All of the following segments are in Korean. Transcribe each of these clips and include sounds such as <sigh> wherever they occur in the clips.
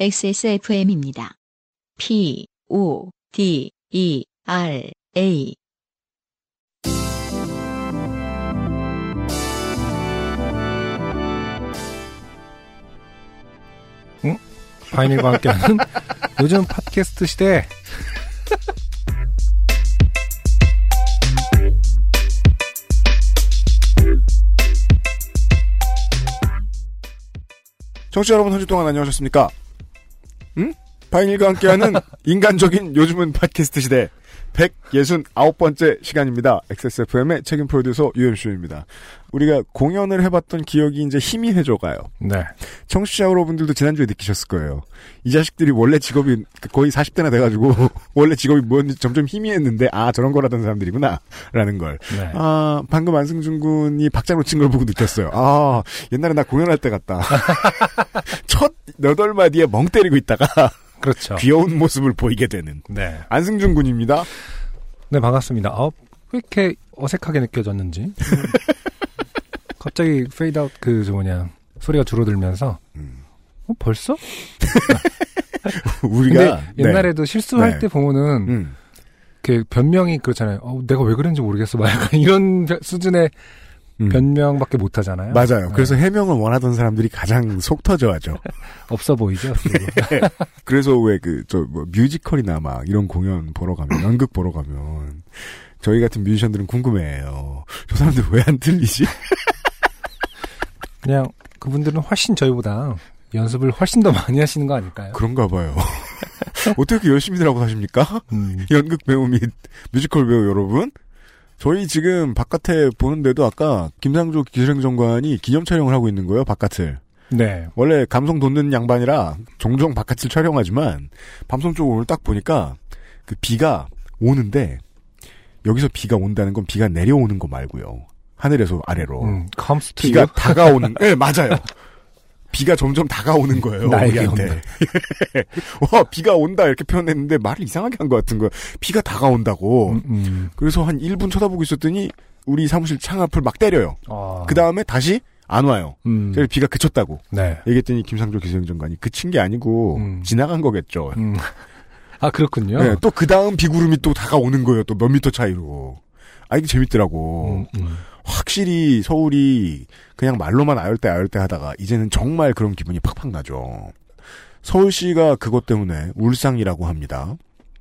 XSFM입니다. P, O, D, E, R, A. 바이닐과 함께하는 <laughs> 요즘 팟캐스트 시대. 청취자 여러분 한 주 동안 안녕하셨습니까? 응? 바인일과 함께하는 <laughs> 인간적인 요즘은 팟캐스트 시대 169번째 시간입니다. XSFM의 책임 프로듀서 UMC입니다. 우리가 공연을 해봤던 기억이 이제 희미해져 가요. 네. 청취자 여러분들도 지난주에 느끼셨을 거예요. 이 자식들이 원래 직업이 거의 40대나 돼가지고 <laughs> 원래 직업이 뭐였는지 점점 희미했는데 아 저런 거라던 사람들이구나 라는 걸. 네. 아 방금 안승준 군이 박장로 친걸 보고 느꼈어요. 아 옛날에 나 공연할 때 같다. <laughs> 첫 여덟 마디에 멍 때리고 있다가 그렇죠. 귀여운 모습을 보이게 되는 네. 안승준 군입니다. 네, 반갑습니다. 아, 왜 이렇게 어색하게 느껴졌는지. <laughs> 갑자기 페이드 아웃 그, 저 뭐냐, 소리가 줄어들면서, 음. 어, 벌써? <laughs> 우리가 근데 옛날에도 실수할 네. 때 보면은, 네. 음. 그 변명이 그렇잖아요. 어, 내가 왜 그런지 모르겠어. 막 약간 이런 변- 수준의 음. 변명밖에 못 하잖아요. 맞아요. 네. 그래서 해명을 원하던 사람들이 가장 속 터져하죠. <laughs> 없어 보이죠? 그리고. <laughs> 그래서 왜 그 저 뭐 뮤지컬이나 막 이런 공연 보러 가면 <laughs> 연극 보러 가면 저희 같은 뮤지션들은 궁금해해요. 저 사람들 왜 안 들리지? 그냥 그분들은 훨씬 저희보다 연습을 훨씬 더 많이 하시는 거 아닐까요? 그런가 봐요. 어떻게 이렇게 열심히들 하고 사십니까? 음, 연극 배우 및 뮤지컬 배우 여러분. 저희 지금 바깥에 보는데도 아까 김상조 기술행정관이 기념 촬영을 하고 있는 거예요, 바깥을. 네. 원래 감성 돋는 양반이라 종종 바깥을 촬영하지만 밤송 쪽을 오늘 딱 보니까 그 비가 오는데 여기서 비가 온다는 건 비가 내려오는 거 말고요. 하늘에서 아래로. 음, 비가. 다가오는, 네, 맞아요. 비가 점점 다가오는 거예요. 나에게 우리한테. <laughs> 와, 비가 온다 이렇게 표현했는데 말을 이상하게 한 것 같은 거예요. 비가 다가온다고. 음, 음. 그래서 한 1분 쳐다보고 있었더니 우리 사무실 창 앞을 막 때려요. 아, 그 다음에 다시 안 와요. 음, 그래서 비가 그쳤다고. 네. 얘기했더니 김상조 기술행정관이 그친 게 아니고 음. 지나간 거겠죠. 음. 아, 그렇군요. 네, 또그 다음 비구름이 또 다가오는 거예요. 또 몇 미터 차이로. 아 이게 재밌더라고. 음, 음. 확실히 서울이 그냥 말로만 아열대 아열대 하다가 이제는 정말 그런 기분이 팍팍 나죠. 서울시가 그것 때문에 울상이라고 합니다.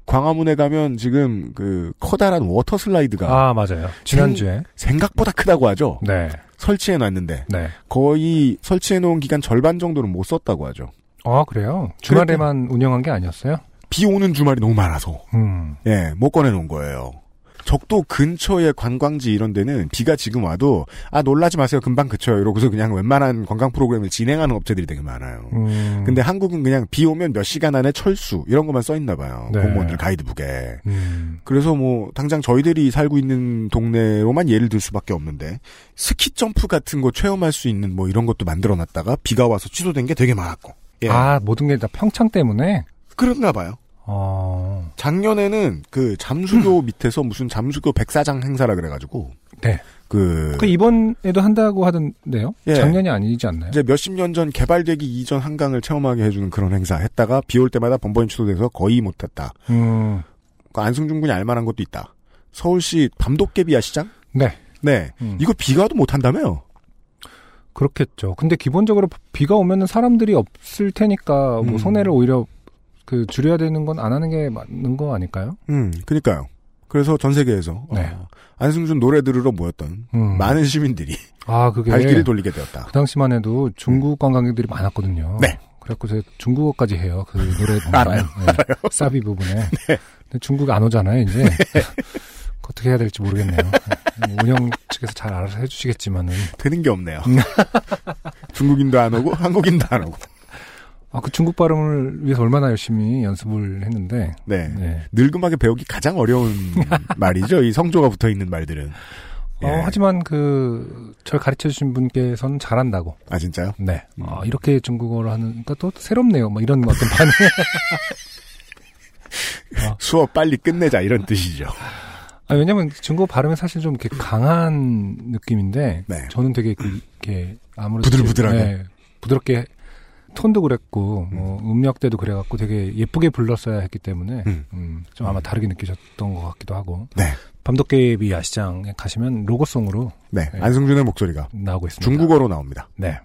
광화문에 가면 지금 그 커다란 water slide가 아, 맞아요. 지난주에. 생각보다 크다고 하죠. 네. 설치해 놨는데 네. 거의 설치해 놓은 기간 절반 정도는 못 썼다고 하죠. 아, 그래요? 주말에만 운영한 게 아니었어요? 비 오는 주말이 너무 많아서 음. 예, 못 꺼내 놓은 거예요. 적도 근처의 관광지 이런 데는 비가 지금 와도 아 놀라지 마세요 금방 그쳐요 이러고서 그냥 웬만한 관광 프로그램을 진행하는 업체들이 되게 많아요. 음. 근데 한국은 그냥 비 오면 몇 시간 안에 철수 이런 것만 써 있나 봐요. 네. 공무원들 가이드북에. 음. 그래서 뭐 당장 저희들이 살고 있는 동네로만 예를 들 수밖에 없는데 스키 점프 같은 거 체험할 수 있는 뭐 이런 것도 만들어 놨다가 비가 와서 취소된 게 되게 많았고. 예. 아, 모든 게 다 평창 때문에? 그랬나 봐요. 어, 작년에는 그 잠수교 밑에서 무슨 잠수교 백사장 행사라 그래가지고 네. 그, 그 이번에도 한다고 하던데요? 예. 작년이 아니지 않나요? 이제 몇십 년 전 개발되기 이전 한강을 체험하게 해주는 그런 행사 했다가 비 올 때마다 번번이 취소돼서 거의 못했다. 음. 그 안승준 군이 알만한 것도 있다. 서울시 밤도깨비야 시장? 네. 네. 음. 이거 비가 와도 못한다며요? 그렇겠죠. 근데 기본적으로 비가 오면은 사람들이 없을 테니까 뭐 음. 손해를 오히려 그 줄여야 되는 건 안 하는 게 맞는 거 아닐까요? 음, 그니까요. 그래서 전 세계에서 네. 어, 안승준 노래 들으러 모였던 음. 많은 시민들이 아, 그게 발길을 돌리게 되었다. 그 당시만 해도 중국 관광객들이 많았거든요. 네. 그래갖고 제가 중국어까지 해요. 그 노래 부분. <laughs> 알아요. 네. 사비 부분에. <laughs> 근데 중국 안 오잖아요, 이제. <laughs> 어떻게 해야 될지 모르겠네요. 네. 운영 측에서 잘 알아서 해주시겠지만은. 되는 게 없네요. 음. 중국인도 안 오고 한국인도 안 오고. 아, 그 중국 발음을 위해서 얼마나 열심히 연습을 했는데. 네. 네. 늙음하게 배우기 가장 어려운 <laughs> 말이죠. 이 성조가 붙어 있는 말들은. 예. 어, 하지만 그, 절 가르쳐 주신 분께서는 잘한다고. 아 진짜요? 네. 음. 아, 이렇게 중국어를 하니까 또 새롭네요. 뭐 이런 어떤 반응. <laughs> 수업 빨리 끝내자 이런 뜻이죠. 아, 왜냐면 중국어 발음이 사실 좀 이렇게 강한 느낌인데 네. 저는 되게 그, 이렇게 아무래도 부들부들하게. 네, 부드럽게 톤도 그랬고 뭐 음역대도 그래갖고 되게 예쁘게 불렀어야 했기 때문에 음. 음, 좀 아마 다르게 느끼셨던 것 같기도 하고 네. 밤도깨비 야시장에 가시면 로고송으로 네. 네. 안승준의 목소리가 나오고 있습니다. 중국어로 나옵니다. 네.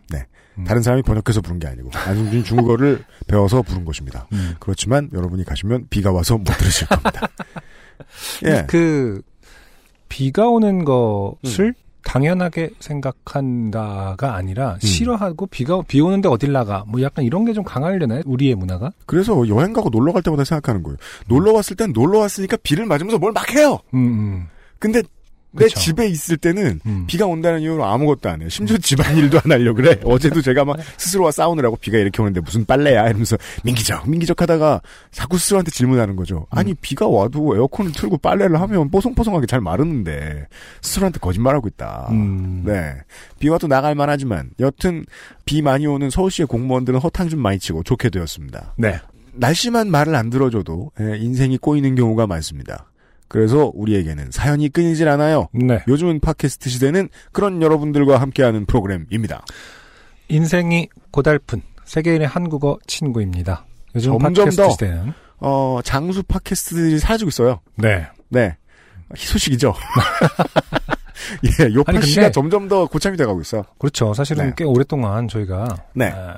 음. 다른 사람이 번역해서 부른 게 아니고 안승준이 중국어를 <laughs> 배워서 부른 것입니다. 음. 그렇지만 여러분이 가시면 비가 와서 못 들으실 겁니다. 예. <laughs> 그 비가 오는 것을 음. 당연하게 생각한다가 아니라 싫어하고 비가 비 오는데 어딜 나가 뭐 약간 이런 게 좀 강하려나요? 우리의 문화가? 그래서 여행 가고 놀러 갈 때마다 생각하는 거예요. 놀러 왔을 땐 놀러 왔으니까 비를 맞으면서 뭘 막 해요. 음, 음. 근데 내 그쵸. 집에 있을 때는 음. 비가 온다는 이유로 아무것도 안 해요. 심지어 집안일도 안 하려고 그래. 어제도 제가 막 <laughs> 스스로와 싸우느라고 비가 이렇게 오는데 무슨 빨래야 이러면서 민기적 민기적 하다가 자꾸 스스로한테 질문하는 거죠. 음. 아니 비가 와도 에어컨을 틀고 빨래를 하면 뽀송뽀송하게 잘 마르는데 스스로한테 거짓말하고 있다. 음. 네. 비 와도 나갈 만하지만 여튼 비 많이 오는 서울시의 공무원들은 허탕 좀 많이 치고 좋게 되었습니다. 네. 날씨만 말을 안 들어줘도 예, 인생이 꼬이는 경우가 많습니다. 그래서 우리에게는 사연이 끊이질 않아요. 네. 요즘은 팟캐스트 시대는 그런 여러분들과 함께하는 프로그램입니다. 인생이 고달픈 세계인의 한국어 친구입니다. 요즘 점점 팟캐스트 더. 시대는 어, 장수 팟캐스트들이 사라지고 있어요. 네. 네. 희소식이죠. <laughs> <laughs> 예, 요 아니, 근데- 점점 더 고참이 돼가고 있어. 그렇죠. 사실은 네. 꽤 오랫동안 저희가 네. 아,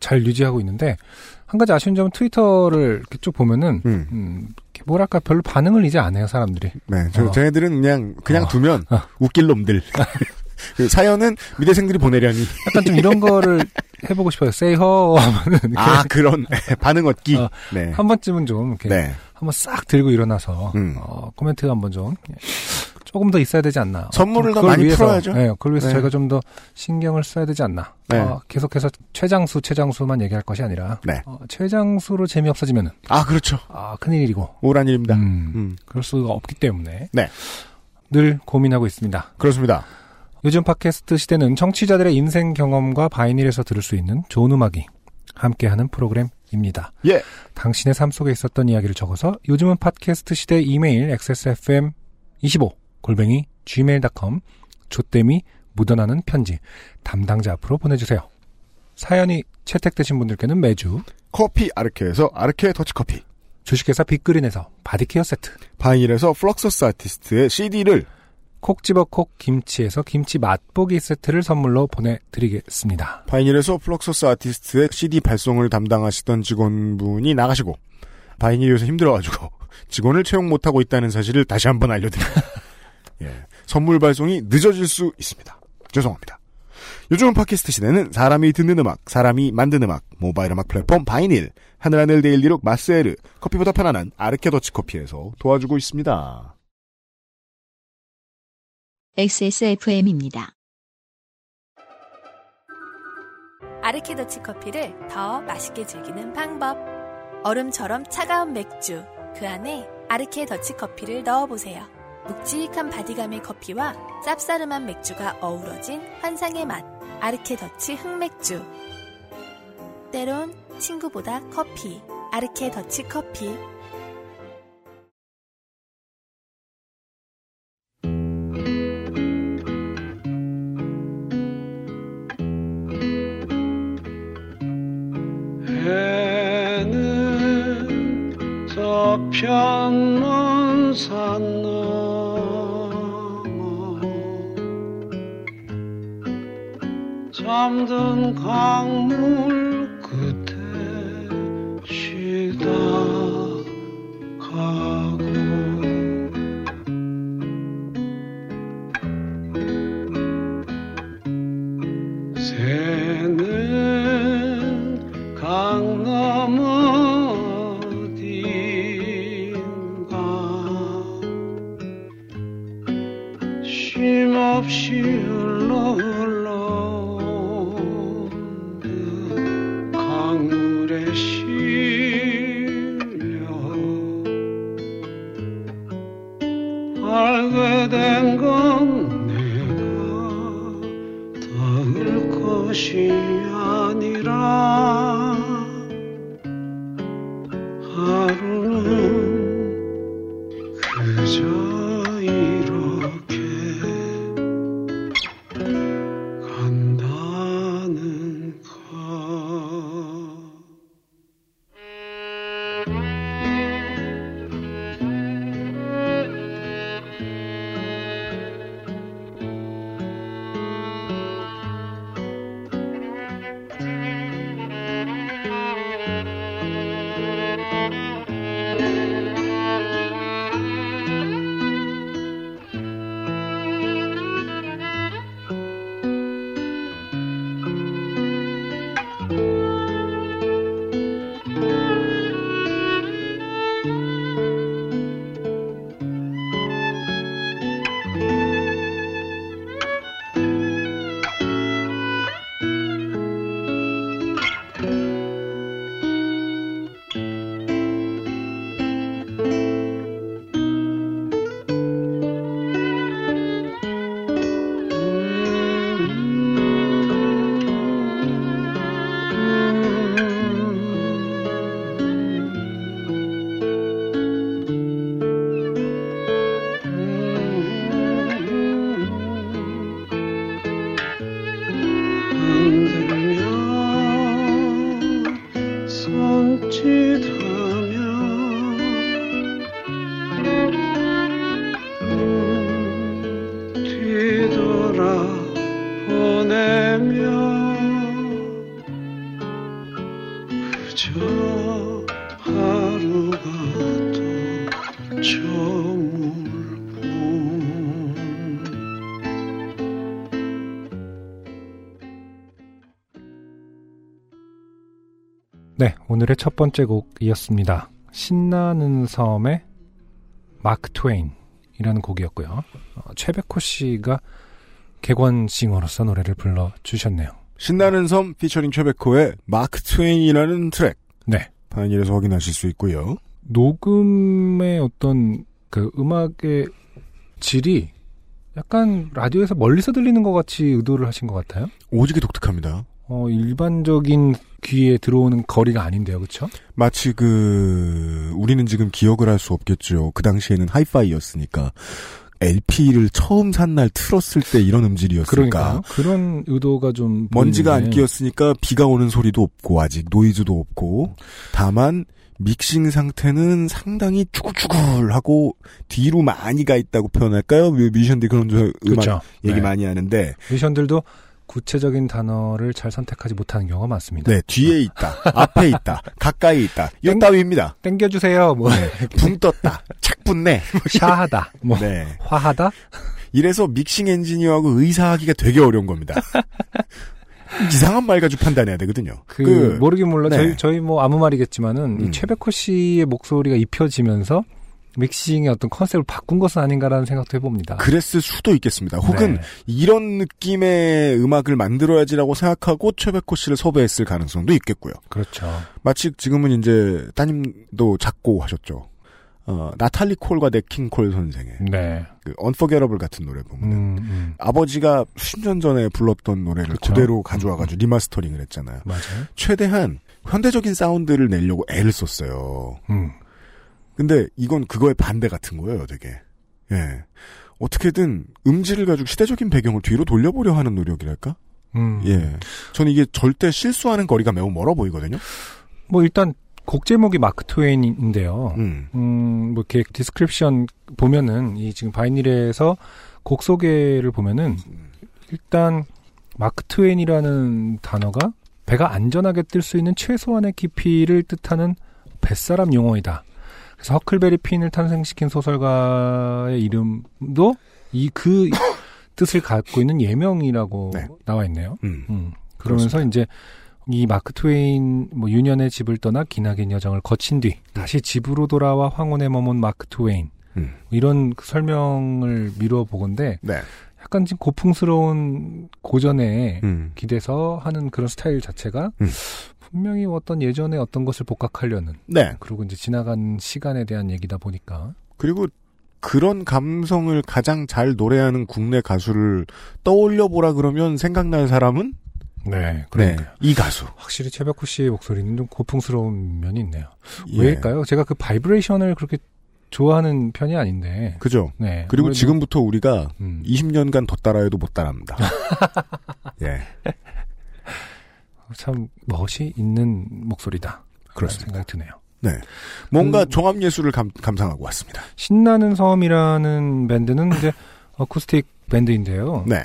잘 유지하고 있는데 한 가지 아쉬운 점은 트위터를 이렇게 쭉 보면은 음. 음, 뭐랄까 별로 반응을 이제 안 해요 사람들이. 네, 저, 어. 쟤네들은 그냥, 그냥 어. 두면 어. 웃길 놈들. <laughs> 그 사연은 미대생들이 보내려니. 약간 좀 이런 거를 <laughs> 해보고 싶어요. Ho 하면은 아, 그런, 반응 얻기. 어. 네. 한 번쯤은 좀 이렇게 네. 한번 싹 들고 일어나서 음. 어, 코멘트 한번 좀 조금 더 있어야 되지 않나. 선물을 어, 더 많이 위해서, 풀어야죠. 네, 그걸 위해서 네. 저희가 좀 더 신경을 써야 되지 않나. 네. 어, 계속해서 최장수, 최장수만 얘기할 것이 아니라 네. 어, 최장수로 재미없어지면은 아, 그렇죠. 아 큰일이고 우울한 일입니다. 음, 음. 그럴 수가 없기 때문에 네. 늘 고민하고 있습니다. 그렇습니다. 요즘 팟캐스트 시대는 청취자들의 인생 경험과 바이닐에서 들을 수 있는 좋은 음악이 함께하는 프로그램입니다. 예. 당신의 삶 속에 있었던 이야기를 적어서 요즘은 팟캐스트 시대 이메일 xsfm25 골뱅이 gmail.com 조땜이 묻어나는 편지 담당자 앞으로 보내주세요. 사연이 채택되신 분들께는 매주 커피 아르케에서 아르케 더치커피. 주식회사 빅그린에서 바디케어 세트 바이닐에서 플럭서스 아티스트의 CD를 콕 집어 콕 김치에서 김치 맛보기 세트를 선물로 보내드리겠습니다. 바이닐에서 플럭서스 아티스트의 CD 발송을 담당하시던 직원분이 나가시고 바이닐에서 힘들어가지고 <laughs> 직원을 채용 못하고 있다는 사실을 다시 한번 알려드립니다. 예, 선물 발송이 늦어질 수 있습니다. 죄송합니다. 요즘은 팟캐스트 시대는 사람이 듣는 음악, 사람이 만든 음악, 모바일 음악 플랫폼 바이닐, 하늘하늘 daily look 마스에르, 커피보다 편안한 아르케 더치 커피에서 도와주고 있습니다. XSFM입니다. 아르케 더치 커피를 더 맛있게 즐기는 방법. 얼음처럼 차가운 맥주, 그 안에 아르케 더치 커피를 넣어보세요. 묵직한 바디감의 커피와 쌉싸름한 맥주가 어우러진 환상의 맛. 아르케 더치 흑맥주. 때론 친구보다 커피. 아르케 더치 커피. 해는 저편 먼 산넘 잠든 강물 오늘의 첫 번째 곡이었습니다. 신나는 섬의 마크 트웨인이라는 곡이었고요. 어, 최백호 씨가 객원싱어로서 노래를 불러주셨네요. 신나는 섬 피처링 최백호의 마크 트웨인이라는 트랙. 네. 바이닐에서 확인하실 수 있고요. 녹음의 어떤 그 음악의 질이 약간 라디오에서 멀리서 들리는 것 같이 의도를 하신 것 같아요. 오지게 독특합니다. 어, 일반적인 귀에 들어오는 거리가 아닌데요, 그쵸? 마치 그 우리는 지금 기억을 할 수 없겠죠. 그 당시에는 하이파이였으니까 LP를 처음 산 날 틀었을 때 이런 음질이었을까. 그러니까 그런 의도가 좀 먼지가 안 보이는데 끼었으니까 비가 오는 소리도 없고 아직 노이즈도 없고 다만 믹싱 상태는 상당히 쭈글쭈글하고 뒤로 많이 가 있다고 표현할까요? 뮤- 뮤지션들이 그런 저 음악 그렇죠. 얘기 네. 많이 하는데 뮤지션들도 구체적인 단어를 잘 선택하지 못하는 경우가 많습니다. 네 뒤에 있다 앞에 있다 가까이 있다 땡- 이따위입니다 땡겨주세요. 뭐붕 떴다 착 붙네 샤하다, 뭐 네 화하다. 이래서 믹싱 엔지니어하고 의사하기가 되게 어려운 겁니다 이상한 말 가지고 판단해야 되거든요 그, 모르긴 몰라. 네. 저희 저희 뭐 아무 말이겠지만은 이 음. 최백호 씨의 목소리가 입혀지면서 믹싱의 어떤 컨셉을 바꾼 것은 아닌가라는 생각도 해봅니다. 그랬을 수도 있겠습니다 혹은 네. 이런 느낌의 음악을 만들어야지라고 생각하고 최백호 씨를 섭외했을 가능성도 있겠고요. 그렇죠. 마치 지금은 이제 따님도 작고 하셨죠. 어, 나탈리 콜과 냇 킹 콜 선생의 네. 그 Unforgettable 같은 노래 보면 음, 음. 아버지가 수십 년 전에 불렀던 노래를 그쵸. 그대로 가져와가지고 리마스터링을 했잖아요. 맞아요. 최대한 현대적인 사운드를 내려고 애를 썼어요. 음. 근데 이건 그거의 반대 같은 거예요, 되게. 예. 어떻게든 음질을 가지고 시대적인 배경을 뒤로 돌려보려 하는 노력이랄까? 음. 예. 저는 이게 절대 실수하는 거리가 매우 멀어 보이거든요. 뭐 일단 곡 제목이 마크 트웨인인데요. 음. 음, 뭐 이렇게 description 보면은 이 지금 바이닐에서 곡 소개를 보면은 일단 마크 트웨인이라는 단어가 배가 안전하게 뜰 수 있는 최소한의 깊이를 뜻하는 뱃사람 용어이다. 그래서 허클베리 핀을 탄생시킨 소설가의 이름도 이 그 뜻을 갖고 있는 예명이라고 네. 나와 있네요. 음. 음. 그러면서 이제 이 마크 트웨인 뭐 유년의 집을 떠나 기나긴 여정을 거친 뒤 다시 집으로 돌아와 황혼에 머문 마크 트웨인 음. 이런 그 설명을 미루어 보건데 네. 약간 지금 고풍스러운 고전에 음. 기대서 하는 그런 스타일 자체가 음. 분명히 어떤 예전의 어떤 것을 복각하려는 네. 그리고 이제 지나간 시간에 대한 얘기다 보니까 그리고 그런 감성을 가장 잘 노래하는 국내 가수를 떠올려 보라 그러면 생각날 사람은 네 네. 이 가수. 확실히 최백호 씨의 목소리는 좀 고풍스러운 면이 있네요. 예. 왜일까요? 제가 그 바이브레이션을 그렇게 좋아하는 편이 아닌데. 그죠. 네. 그리고 아무래도, 지금부터 우리가 음, 20년간 더 따라해도 못 따라합니다. <laughs> 예. 참 멋이 있는 목소리다. 그렇습니다. 생각이 드네요. 네. 뭔가 그- 종합예술을 감, 감상하고 왔습니다. 신나는 섬이라는 밴드는 이제 <laughs> 어쿠스틱 밴드인데요. 네.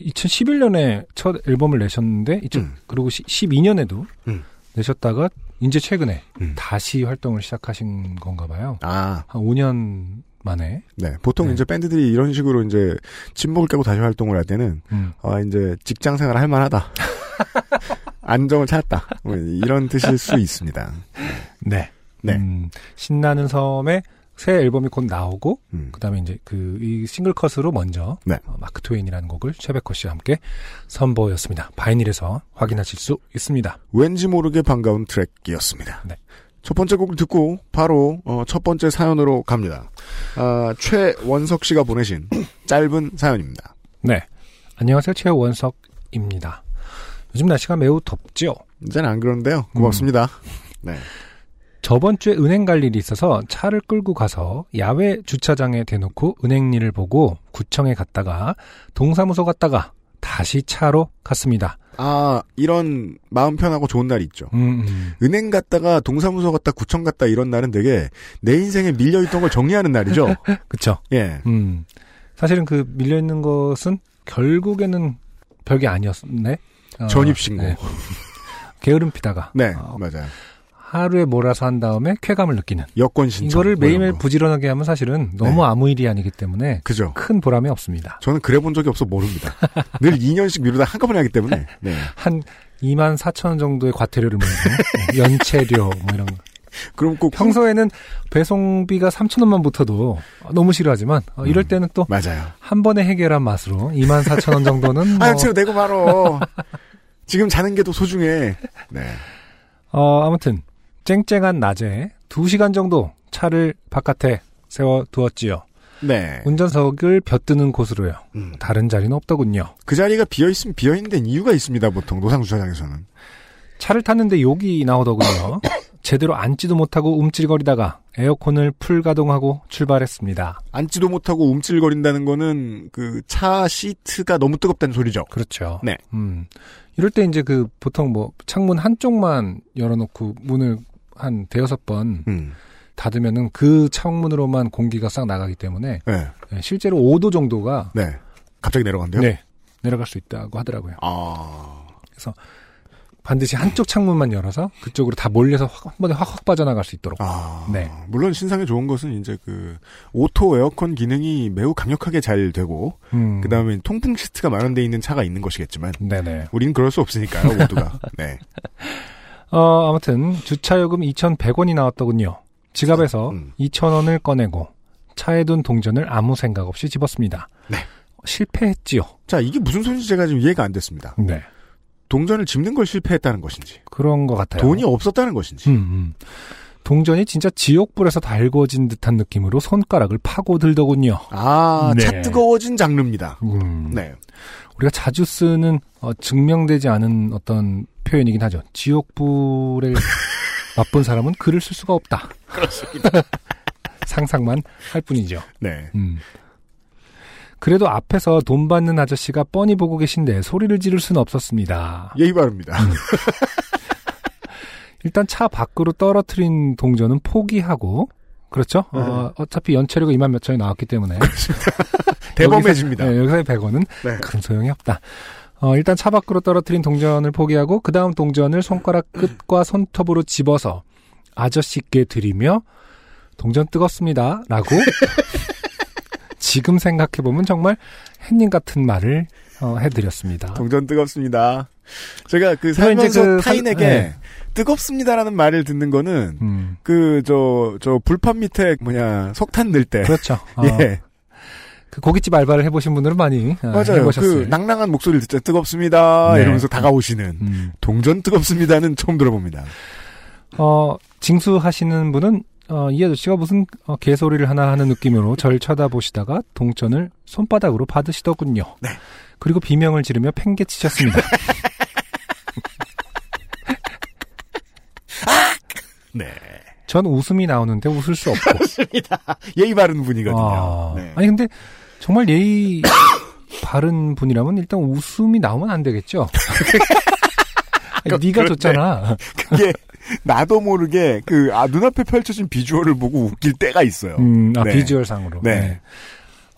2011년에 첫 앨범을 내셨는데, 음. 그리고 12년에도 음. 내셨다가 이제 최근에 음. 다시 활동을 시작하신 건가 봐요. 아, 한 5년 만에. 네. 보통 네. 이제 밴드들이 이런 식으로 이제 침묵을 깨고 다시 활동을 할 때는 음. 아, 이제 직장 생활 할 만하다. <laughs> 안정을 찾았다. 뭐 이런 뜻일 수 있습니다. 네. 네. 음, 신나는 섬에 새 앨범이 곧 나오고, 음. 그 다음에 이제 그, 이 싱글 컷으로 먼저, 네. 어, 마크 트웨인이라는 곡을 셰베커 씨와 함께 선보였습니다. 바이닐에서 확인하실 수 있습니다. 왠지 모르게 반가운 트랙이었습니다. 네. 첫 번째 곡을 듣고 바로 어, 첫 번째 사연으로 갑니다. 아, 최원석 씨가 보내신 <clears throat> 짧은 사연입니다. 네. 안녕하세요. 최원석입니다. 요즘 날씨가 매우 덥죠? 이제는 안 그런데요. 고맙습니다. 음. 네. 저번 주에 은행 갈 일이 있어서 차를 끌고 가서 야외 주차장에 대놓고 은행 일을 보고 구청에 갔다가 동사무소 갔다가 다시 차로 갔습니다. 아, 이런 마음 편하고 좋은 날이 있죠. 음, 음. 은행 갔다가 동사무소 갔다 구청 갔다 이런 날은 되게 내 인생에 밀려 있던 걸 정리하는 날이죠. <laughs> 그쵸. 예. 음. 사실은 그 밀려 있는 것은 결국에는 별게 아니었네. 어, 전입신고. 네. 게으름 피다가. 네, 어, 맞아요. 하루에 몰아서 한 다음에 쾌감을 느끼는. 여권 신청. 이거를 뭐 매일매일 거. 부지런하게 하면 사실은 너무 네. 아무 일이 아니기 때문에 그죠. 큰 보람이 없습니다. 저는 그래 본 적이 없어 모릅니다. <laughs> 늘 2년씩 미루다 한꺼번에 하기 때문에. 네. 한 2만 4천 원 정도의 과태료를 물는 네, 연체료 뭐 이런 거. 그럼 꼭 평소에는 배송비가 3천 원만 붙어도 너무 싫어하지만 어, 이럴 음. 때는 또한 맞아요. 번에 해결한 맛으로 2만 4천 원 정도는 <laughs> 뭐, 아유, 채우 내고 말어. 지금 자는 게 더 소중해. 네. 어, 아무튼 쨍쨍한 낮에 2시간 정도 차를 바깥에 세워 두었지요. 네. 운전석을 벼뜨는 곳으로요. 음. 다른 자리는 없더군요. 그 자리가 비어 있으면 비어 있는 데는 이유가 있습니다, 보통. 노상 주차장에서는. 차를 탔는데 욕이 나오더군요. <coughs> 제대로 앉지도 못하고 움찔거리다가 에어컨을 풀 가동하고 출발했습니다. 앉지도 못하고 움찔거린다는 거는 그 차 시트가 너무 뜨겁다는 소리죠. 그렇죠. 네. 음. 이럴 때 이제 그 보통 뭐 창문 한쪽만 열어놓고 문을 한 대여섯 번 음. 닫으면은 그 창문으로만 공기가 싹 나가기 때문에 네. 네, 실제로 5도 정도가 네. 갑자기 내려간대요? 네, 내려갈 수 있다고 하더라고요. 아. 반드시 한쪽 창문만 열어서 그쪽으로 다 몰려서 확- 한 번에 확확 빠져나갈 수 있도록. 아. 네. 물론 신상에 좋은 것은 이제 그 오토 에어컨 기능이 매우 강력하게 잘 되고 음. 그 다음에 통풍 시트가 마련되어 있는 차가 있는 것이겠지만 네네. 우리는 그럴 수 없으니까요, 모두가. <laughs> 네. 어, 아무튼 주차요금 2,100원이 나왔더군요. 지갑에서 음. 2,000원을 꺼내고 차에 둔 동전을 아무 생각 없이 집었습니다. 네. 실패했지요. 자, 이게 무슨 소리인지 제가 지금 이해가 안 됐습니다. 네. 동전을 집는 걸 실패했다는 것인지, 그런 것 같아요. 돈이 없었다는 것인지. 음, 음. 동전이 진짜 지옥불에서 달궈진 듯한 느낌으로 손가락을 파고들더군요. 아, 네. 차 뜨거워진 장르입니다. 음. 네. 우리가 자주 쓰는 어, 증명되지 않은 어떤 표현이긴 하죠. 지옥불을 <laughs> 맛본 사람은 글을 쓸 수가 없다. 그렇습니다. <laughs> 상상만 할 뿐이죠. 네. 음. 그래도 앞에서 돈 받는 아저씨가 뻔히 보고 계신데 소리를 지를 수는 없었습니다. 예의 바릅니다. <laughs> 일단 차 밖으로 떨어뜨린 동전은 포기하고 그렇죠? 어, 어차피 연체료가 2만 몇 천이 나왔기 때문에 <laughs> 대범해집니다. 여기서, 네, 여기서의 100원은 네. 큰 소용이 없다. 어, 일단 차 밖으로 떨어뜨린 동전을 포기하고 그 다음 동전을 손가락 끝과 손톱으로 집어서 아저씨께 드리며 동전 뜨겁습니다. 라고 <laughs> 지금 생각해보면 정말 햇님 같은 말을 어, 해드렸습니다. 동전 뜨겁습니다. 제가 그 살면서 그 타인에게 살- 네. 뜨겁습니다라는 말을 듣는 거는 음, 그저저 불판 밑에 뭐냐 석탄 넣을 때 그렇죠. <laughs> 어, 예 그 고깃집 알바를 해보신 분들은 많이 어, 맞아요 그 해보셨어요. 낭낭한 목소리를 듣자 뜨겁습니다 네. 이러면서 다가오시는 음. 동전 뜨겁습니다는 처음 들어봅니다 어, 징수 하시는 분은 어, 이 아저씨가 무슨 어, 개소리를 하나 하는 느낌으로 절 쳐다보시다가 동전을 손바닥으로 받으시더군요. 네. 그리고 비명을 지르며 팽개치셨습니다. 네전 웃음이 나오는데 웃을 수 없고. 예의 바른 분이거든요 아, 네. 아니 근데 정말 예의 바른 분이라면 일단 웃음이 나오면 안 되겠죠. <laughs> 아니, 네가 그런데 줬잖아. 그게 <laughs> 나도 모르게 그 아, 눈앞에 펼쳐진 비주얼을 보고 웃길 때가 있어요. 음, 아, 네. 비주얼상으로. 네.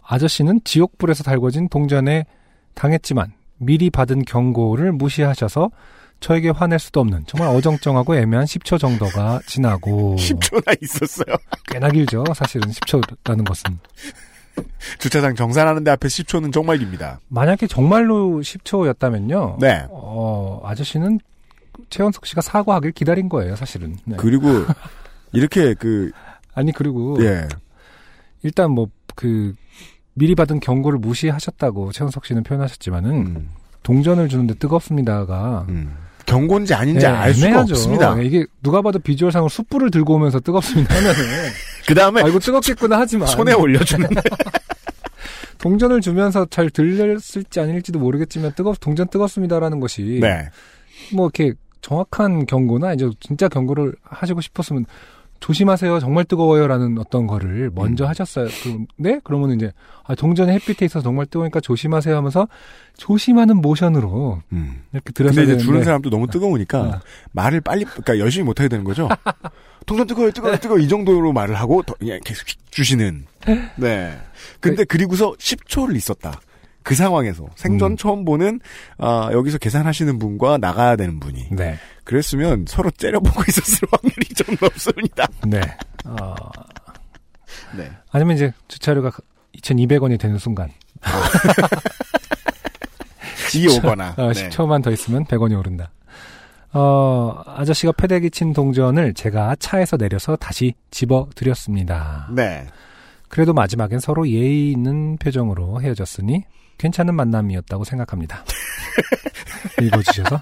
아저씨는 지옥불에서 달궈진 동전에 당했지만 미리 받은 경고를 무시하셔서 저에게 화낼 수도 없는 정말 어정쩡하고 애매한 10초 정도가 지나고 <laughs> 10초나 있었어요. 꽤나 길죠. 사실은 10초라는 것은. 주차장 정산하는데 앞에 10초는 정말 깁니다. 만약에 정말로 10초였다면요. 네. 어, 아저씨는 최원석 씨가 사과하길 기다린 거예요, 사실은. 네. 그리고 이렇게 그 <laughs> 아니 그리고 예. 일단 뭐 그 미리 받은 경고를 무시하셨다고 최원석 씨는 표현하셨지만은 음, 동전을 주는데 뜨겁습니다가 음. 경고인지 아닌지 네, 알 수가 애매하죠. 없습니다. 네, 이게 누가 봐도 비주얼상으로 숯불을 들고 오면서 뜨겁습니다 하면은 그 다음에 아 이거 뜨겁겠구나 하지만 손에 올려주는 <laughs> 동전을 주면서 잘 들렸을지 아닐지도 모르겠지만 뜨겁 동전 뜨겁습니다라는 것이 네. 뭐 이렇게 정확한 경고나 이제 진짜 경고를 하시고 싶었으면 조심하세요. 정말 뜨거워요라는 어떤 거를 먼저 음. 하셨어요. 그, 네? 그러면 이제 아, 동전이 햇빛에 있어서 정말 뜨거우니까 조심하세요 하면서 조심하는 모션으로 음. 이렇게 근데 들었어야 이제 되는데 주는 사람도 너무 뜨거우니까 아. 말을 빨리 그러니까 열심히 못 하게 되는 거죠. <laughs> 동전 뜨거워요, 뜨거워요, 뜨거워 이 정도로 말을 하고 더 그냥 계속 휙 주시는. <laughs> 네. 근데 그리고서 10초를 있었다. 그 상황에서 생전 음. 처음 보는 아, 여기서 계산하시는 분과 나가야 되는 분이 네. 그랬으면 서로 째려보고 <laughs> 있었을 확률이 좀 높습니다. 네. 어, 네. 아니면 이제 주차료가 2,200원이 되는 순간 <laughs> 이 오거나. 어, 네. 10초만 더 있으면 100원이 오른다. 어, 아저씨가 패대기 친 동전을 제가 차에서 내려서 다시 집어 드렸습니다. 네. 그래도 마지막엔 서로 예의 있는 표정으로 헤어졌으니 괜찮은 만남이었다고 생각합니다. <laughs> 읽어주셔서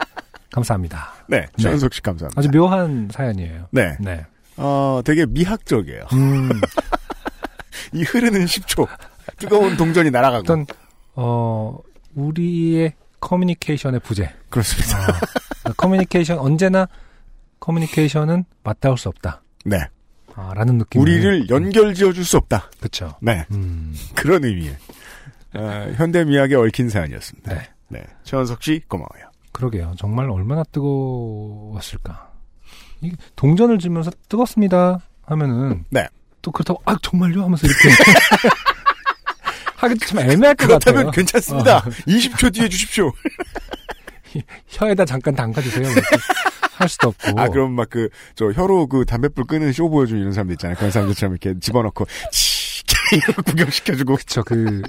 감사합니다. 네. 최현석 씨 감사합니다. 아주 묘한 사연이에요. 네. 네. 어, 되게 미학적이에요. 음, <laughs> 이 흐르는 10초. 뜨거운 동전이 날아가고. 어떤, 어, 우리의 커뮤니케이션의 부재. 그렇습니다. 어, 커뮤니케이션, 언제나 커뮤니케이션은 맞닿을 수 없다. 네. 아, 라는 느낌. 우리를 연결 지어줄 수 없다. 그쵸. 네. 음, 그런 의미의. 어, 현대미학에 얽힌 사연이었습니다. 네. 네. 최원석 씨, 고마워요. 그러게요. 정말 얼마나 뜨거웠을까. 이 동전을 주면서 뜨겁습니다 하면은 네. 또 그렇다고 아 정말요 하면서 이렇게 <laughs> 하기도 참 애매할 것 그렇다면 같아요. 괜찮습니다. 어. 20초 뒤에 주십시오. <laughs> 혀에다 잠깐 담가주세요. 이렇게 할 수도 없고. 아, 그럼 막 그, 저 혀로 그 담뱃불 끄는 쇼 보여주는 이런 사람들 있잖아요. 그런 사람들처럼 이렇게 집어넣고, 치, <laughs> 이렇게 구경시켜주고. 그쵸 그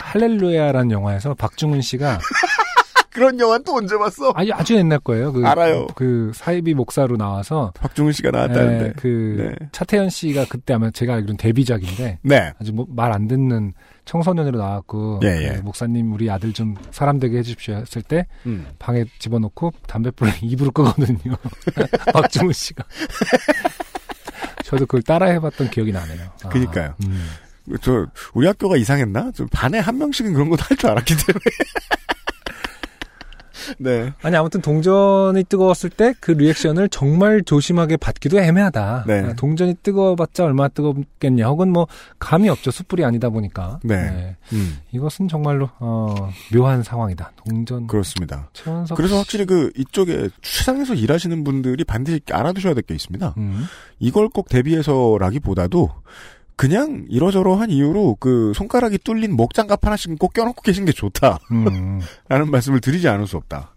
할렐루야라는 영화에서 박중훈 씨가 <laughs> 그런 영화는 또 언제 봤어? 아주 아주 옛날 거예요. 그, 알아요. 그 사이비 목사로 나와서 박중훈 씨가 나왔다는데. 예, 그 네. 차태현 씨가 그때 아마 제가 알기로는 데뷔작인데 네. 아주 뭐 말안 듣는 청소년으로 나왔고 예, 예. 네, 목사님 우리 아들 좀 사람 되게 해주십시오 했을 때 음. 방에 집어넣고 담배불을 <laughs> 입으로 끄거든요. <laughs> 박중훈 씨가. 저도 그걸 따라해봤던 기억이 나네요. 아, 그니까요. 음. 저, 우리 학교가 이상했나? 저 반에 한 명씩은 그런 것도 할 줄 알았기 때문에. <laughs> 네. 아니 아무튼 동전이 뜨거웠을 때 그 리액션을 정말 조심하게 받기도 애매하다. 네. 아, 동전이 뜨거워봤자 얼마나 뜨겁겠냐. 혹은 뭐 감이 없죠. 숯불이 아니다 보니까. 네. 음, 이것은 정말로 어, 묘한 상황이다. 동전 그렇습니다. 최원석 그래서 씨. 확실히 그, 이쪽에 주차장에서 일하시는 분들이 반드시 알아두셔야 될 게 있습니다. 음. 이걸 꼭 대비해서라기보다도 그냥 이러저러한 이유로 그 손가락이 뚫린 목장갑 하나씩 꼭 껴놓고 계신 게 좋다라는 음. <laughs> 말씀을 드리지 않을 수 없다.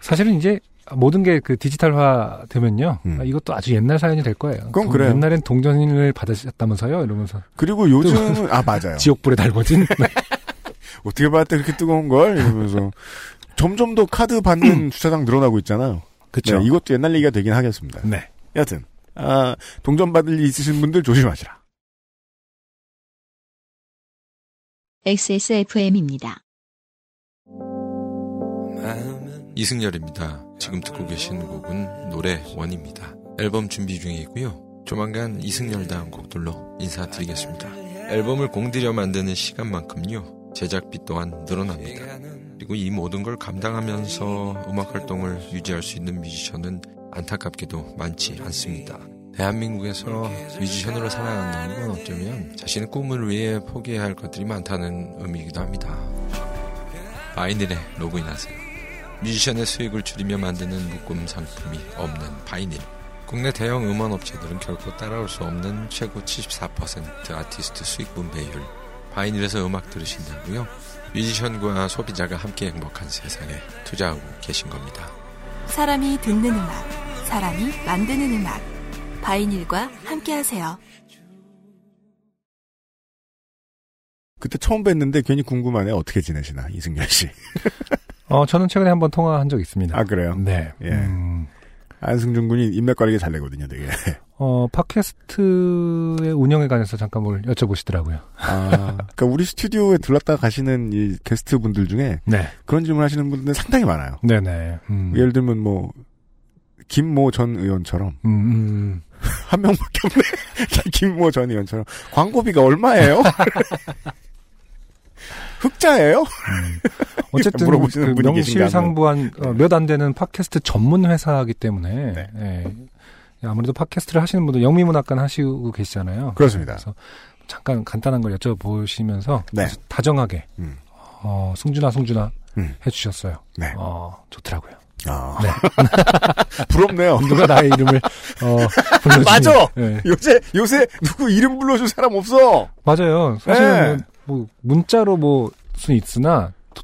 사실은 이제 모든 게 그 디지털화 되면요. 음. 아, 이것도 아주 옛날 사연이 될 거예요. 동- 그래요. 옛날엔 동전을 받으셨다면서요? 이러면서 그리고 요즘은 아 맞아요. <laughs> 지옥불에 달궈진. <laughs> 어떻게 봤을 때 그렇게 뜨거운 걸 이러면서 점점 더 카드 받는 <clears throat> 주차장 늘어나고 있잖아요. 그쵸. 네, 이것도 옛날 얘기가 되긴 하겠습니다. 네. 여튼 아, 동전 받을 일 있으신 분들 조심하시라. XSFM입니다. 이승열입니다. 지금 듣고 계신 곡은 노래 원입니다. 앨범 준비 중에 있고요. 조만간 이승열 다음 곡들로 인사드리겠습니다. 앨범을 공들여 만드는 시간만큼요. 제작비 또한 늘어납니다. 그리고 이 모든 걸 감당하면서 음악 활동을 유지할 수 있는 뮤지션은 안타깝게도 많지 않습니다. 대한민국에서 뮤지션으로 살아간다는 건 어쩌면 자신의 꿈을 위해 포기해야 할 것들이 많다는 의미이기도 합니다. 바이닐에 로그인하세요. 뮤지션의 수익을 줄이며 만드는 묶음 상품이 없는 바이닐. 국내 대형 음원 업체들은 결코 따라올 수 없는 최고 74% 아티스트 수익 분배율. 바이닐에서 음악 들으신다고요? 뮤지션과 소비자가 함께 행복한 세상에 투자하고 계신 겁니다. 사람이 듣는 음악, 사람이 만드는 음악. 바이닐과 함께하세요. 그때 처음 뵀는데 괜히 궁금하네. 어떻게 지내시나, 이승열 씨. <laughs> 어, 저는 최근에 한번 통화한 적 있습니다. 아, 그래요? 네. 예. 음, 안승준 군이 인맥 관리가 잘 되거든요, 되게. <laughs> 어, 팟캐스트의 운영에 관해서 잠깐 뭘 여쭤보시더라고요. 아, 그러니까 우리 스튜디오에 들렀다 가시는 이 게스트 분들 중에 네. 그런 질문 하시는 분들 상당히 많아요. 네네. 음, 예를 들면 뭐, 김모 전 의원처럼, 음, 음, <laughs> 한 명밖에 없네. <laughs> 김모 전 의원처럼, 광고비가 얼마예요? <laughs> 흑자예요? 어쨌든 물어보시는 그 명실상부한 어, 몇안 되는 팟캐스트 전문 회사이기 때문에 네. 예, 아무래도 팟캐스트를 하시는 분들 영미문학관 하시고 계시잖아요. 그렇습니다. 그래서 잠깐 간단한 걸 여쭤보시면서 네. 다정하게 음. 어, 승준아 승준아 음. 해주셨어요. 네. 어, 좋더라고요. 아, 네. <laughs> 부럽네요. 누가 나의 이름을 어, 불러주니 맞아! 예. 요새, 요새 누구 이름 불러줄 사람 없어! 맞아요. 사실은 네. 뭐, 뭐 문자로 뭐 수 있으나 토-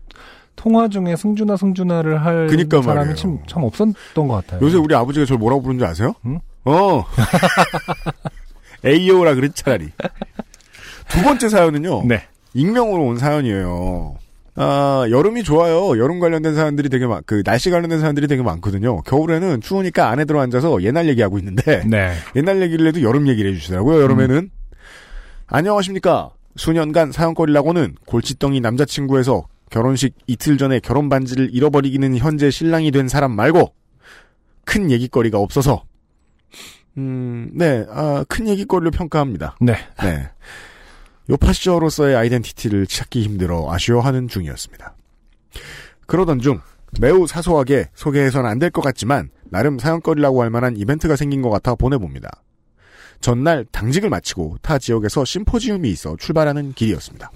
통화 중에 승준아 승준아를 할 그니까 사람이. 참, 참 없었던 것 같아요. 요새 우리 아버지가 저를 뭐라고 부르는지 아세요? 응? 어. <laughs> 에이오라 그랬 차라리. 두 번째 사연은요. 네. 익명으로 온 사연이에요. 아, 여름이 좋아요. 여름 관련된 사연들이 되게 많, 그, 날씨 관련된 사연들이 되게 많거든요. 겨울에는 추우니까 안에 들어 앉아서 옛날 얘기하고 있는데, 네. <laughs> 옛날 얘기를 해도 여름 얘기를 해주시더라고요, 여름에는. 안녕하십니까. 수년간 사연거리라고는 골칫덩이 남자친구에서 결혼식 이틀 전에 결혼 반지를 잃어버리기는 현재 신랑이 된 사람 말고, 큰 얘기거리가 없어서, 음, 네, 아, 큰 얘기거리로 평가합니다. 네. 네. 요파시저로서의 아이덴티티를 찾기 힘들어 아쉬워하는 중이었습니다. 그러던 중 매우 사소하게 소개해서는 안될 것 같지만 나름 사연거리라고 할 만한 이벤트가 생긴 것 같아 보내봅니다. 전날 당직을 마치고 타 지역에서 심포지움이 있어 출발하는 길이었습니다.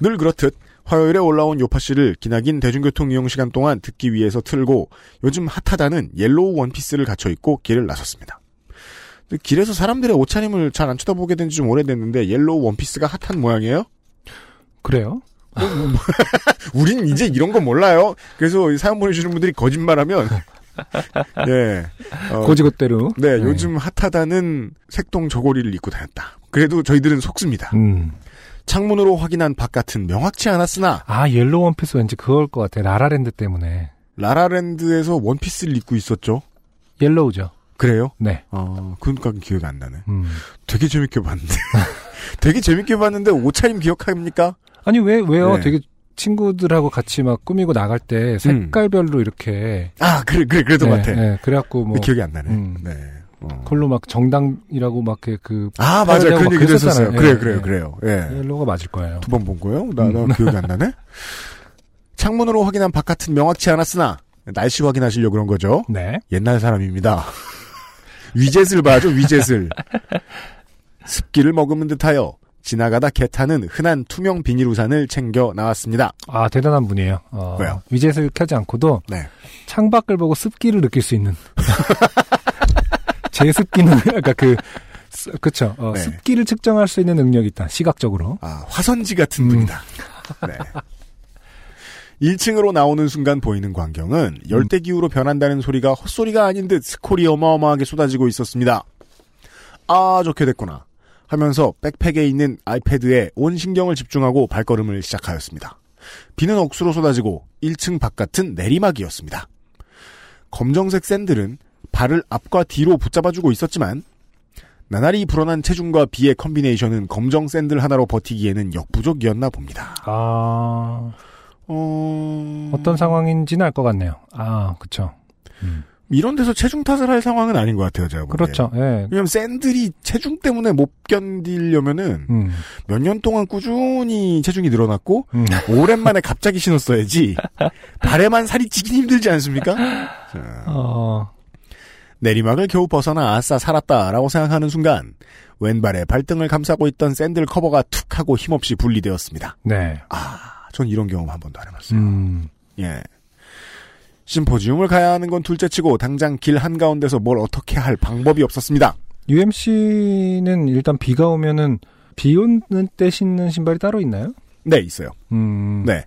늘 그렇듯 화요일에 올라온 요팟시를 기나긴 대중교통 이용 시간 동안 듣기 위해서 틀고 요즘 핫하다는 yellow 원피스를 갖춰 입고 길을 나섰습니다. 길에서 사람들의 옷차림을 잘 안 쳐다보게 된 지 좀 오래됐는데 yellow 원피스가 핫한 모양이에요? 그래요? <laughs> 우린 이제 이런 거 몰라요. 그래서 이 사연 보내주시는 분들이 거짓말하면 예, <laughs> 어, 곧이곧대로. 네, 요즘 핫하다는 색동 저고리를 입고 다녔다. 그래도 저희들은 속습니다. 음. 창문으로 확인한 바깥은 명확치 않았으나 아, yellow 원피스 왠지 그걸 것 같아. 라라랜드 때문에. 라라랜드에서 원피스를 입고 있었죠. yellow죠. 그래요? 네. 어, 그러니까 기억이 안 나네. 음. 되게 재밌게 봤는데. <laughs> 되게 재밌게 봤는데 옷차림 기억합니까? 아니, 왜, 왜요? 네. 되게 친구들하고 같이 막 꾸미고 나갈 때 색깔별로 이렇게. 아, 그래, 그래, 그래도 네, 같아. 네, 그래갖고 뭐. 기억이 안 나네. 음. 네. 어. 그걸로 막 정당이라고 막 그, 그 아, 맞아요. 패러디하고 그런 막 얘기도 했었어요. 그랬었잖아요. 그래요, 예, 그래요, 예. 그래요. 예. yellow가 맞을 거예요. 두 번 본 거예요? 나, 나 기억이 안 나네? <laughs> 창문으로 확인한 바깥은 명확치 않았으나, 날씨 확인하시려고 그런 거죠? 네. 옛날 사람입니다. 위젯을 봐죠, 위젯을. 습기를 머금은 듯하여 지나가다 개 타는 흔한 투명 비닐 우산을 챙겨 나왔습니다. 아, 대단한 분이에요. 어, 왜요? 위젯을 켜지 않고도 네. 창밖을 보고 습기를 느낄 수 있는. <laughs> 제 습기는, 그러니까 그, 스- 그쵸. 어, 네. 습기를 측정할 수 있는 능력이 있다. 시각적으로. 아, 화선지 같은 음. 분이다. 네. 1층으로 나오는 순간 보이는 광경은 열대 기후로 변한다는 소리가 헛소리가 아닌 듯 스콜이 어마어마하게 쏟아지고 있었습니다. 아, 좋게 됐구나. 하면서 백팩에 있는 아이패드에 온 신경을 집중하고 발걸음을 시작하였습니다. 비는 억수로 쏟아지고 1층 바깥은 내리막이었습니다. 검정색 샌들은 발을 앞과 뒤로 붙잡아주고 있었지만 나날이 불어난 체중과 비의 컨비네이션은 검정 샌들 하나로 버티기에는 역부족이었나 봅니다. 아, 어... 어떤 상황인지는 알 것 같네요. 아, 그쵸. 이런 데서 체중 탓을 할 상황은 아닌 것 같아요, 제가 보기엔. 그렇죠. 예. 왜냐면 샌들이 체중 때문에 못 견디려면은 음, 몇년 동안 꾸준히 체중이 늘어났고 음. <laughs> 오랜만에 갑자기 신었어야지 발에만 살이 찌긴 힘들지 않습니까? 자, 어, 내리막을 겨우 벗어나 아싸 살았다라고 생각하는 순간 왼발에 발등을 감싸고 있던 샌들 커버가 툭 하고 힘없이 분리되었습니다. 네. 아, 전 이런 경험 한 번도 안 해봤어요. 음, 예. 심포지움을 가야 하는 건 둘째치고 당장 길 한가운데서 뭘 어떻게 할 방법이 없었습니다. UMC는 일단 비가 오면은 비 오는 때 신는 신발이 따로 있나요? 네, 있어요. 음. 네.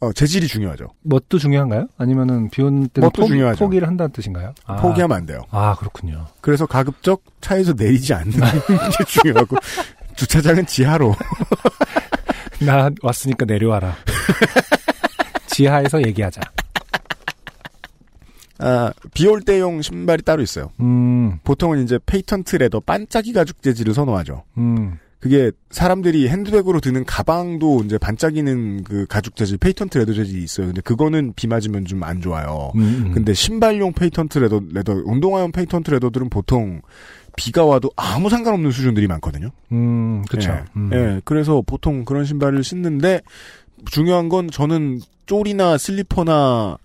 어, 재질이 중요하죠. 뭣도 중요한가요? 아니면은 비 오는 때는 뭣도 포기, 중요하죠. 포기를 한다는 뜻인가요? 아. 포기하면 안 돼요. 아, 그렇군요. 그래서 가급적 차에서 내리지 않는 게 <laughs> 중요하고 주차장은 지하로 <laughs> 나 왔으니까 내려와라. <laughs> 지하에서 얘기하자. 아, 비올 때용 신발이 따로 있어요. 음, 보통은 이제 patent leather 반짝이 가죽 재질을 선호하죠. 음, 그게 사람들이 핸드백으로 드는 가방도 이제 반짝이는 그 가죽 재질 patent leather 재질이 있어요. 근데 그거는 비 맞으면 좀 안 좋아요. 음, 음. 근데 신발용 patent leather, leather, 운동화용 patent leather들은 보통 비가 와도 아무 상관없는 수준들이 많거든요. 음, 그쵸. 예. 음. 예, 그래서 보통 그런 신발을 신는데 중요한 건 저는 쫄이나 슬리퍼나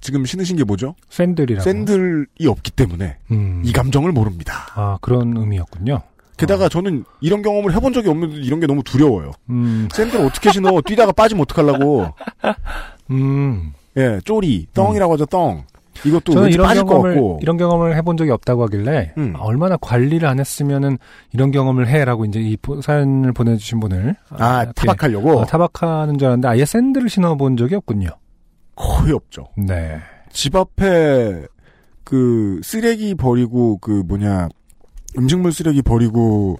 지금 신으신 게 뭐죠? 샌들이라고. 샌들이 없기 때문에 음. 이 감정을 모릅니다. 아, 그런 의미였군요. 게다가 저는 이런 경험을 해본 적이 없는데 이런 게 너무 두려워요. 음, 샌들 어떻게 신어? 뛰다가 빠지면 어떡하려고. 음. 예, 쪼리, 덩이라고 하죠, 덩. 이것도 저는 이런 경험을. 이런 경험을 해본 적이 없다고 하길래, 음. 아, 얼마나 관리를 안 했으면은 이런 경험을 해라고 이제 이 보- 사연을 보내주신 분을. 아, 이렇게, 타박하려고? 어, 타박하는 줄 알았는데 아예 샌들을 신어본 적이 없군요. 거의 없죠. 네. 집 앞에 그 쓰레기 버리고 그 뭐냐 음식물 쓰레기 버리고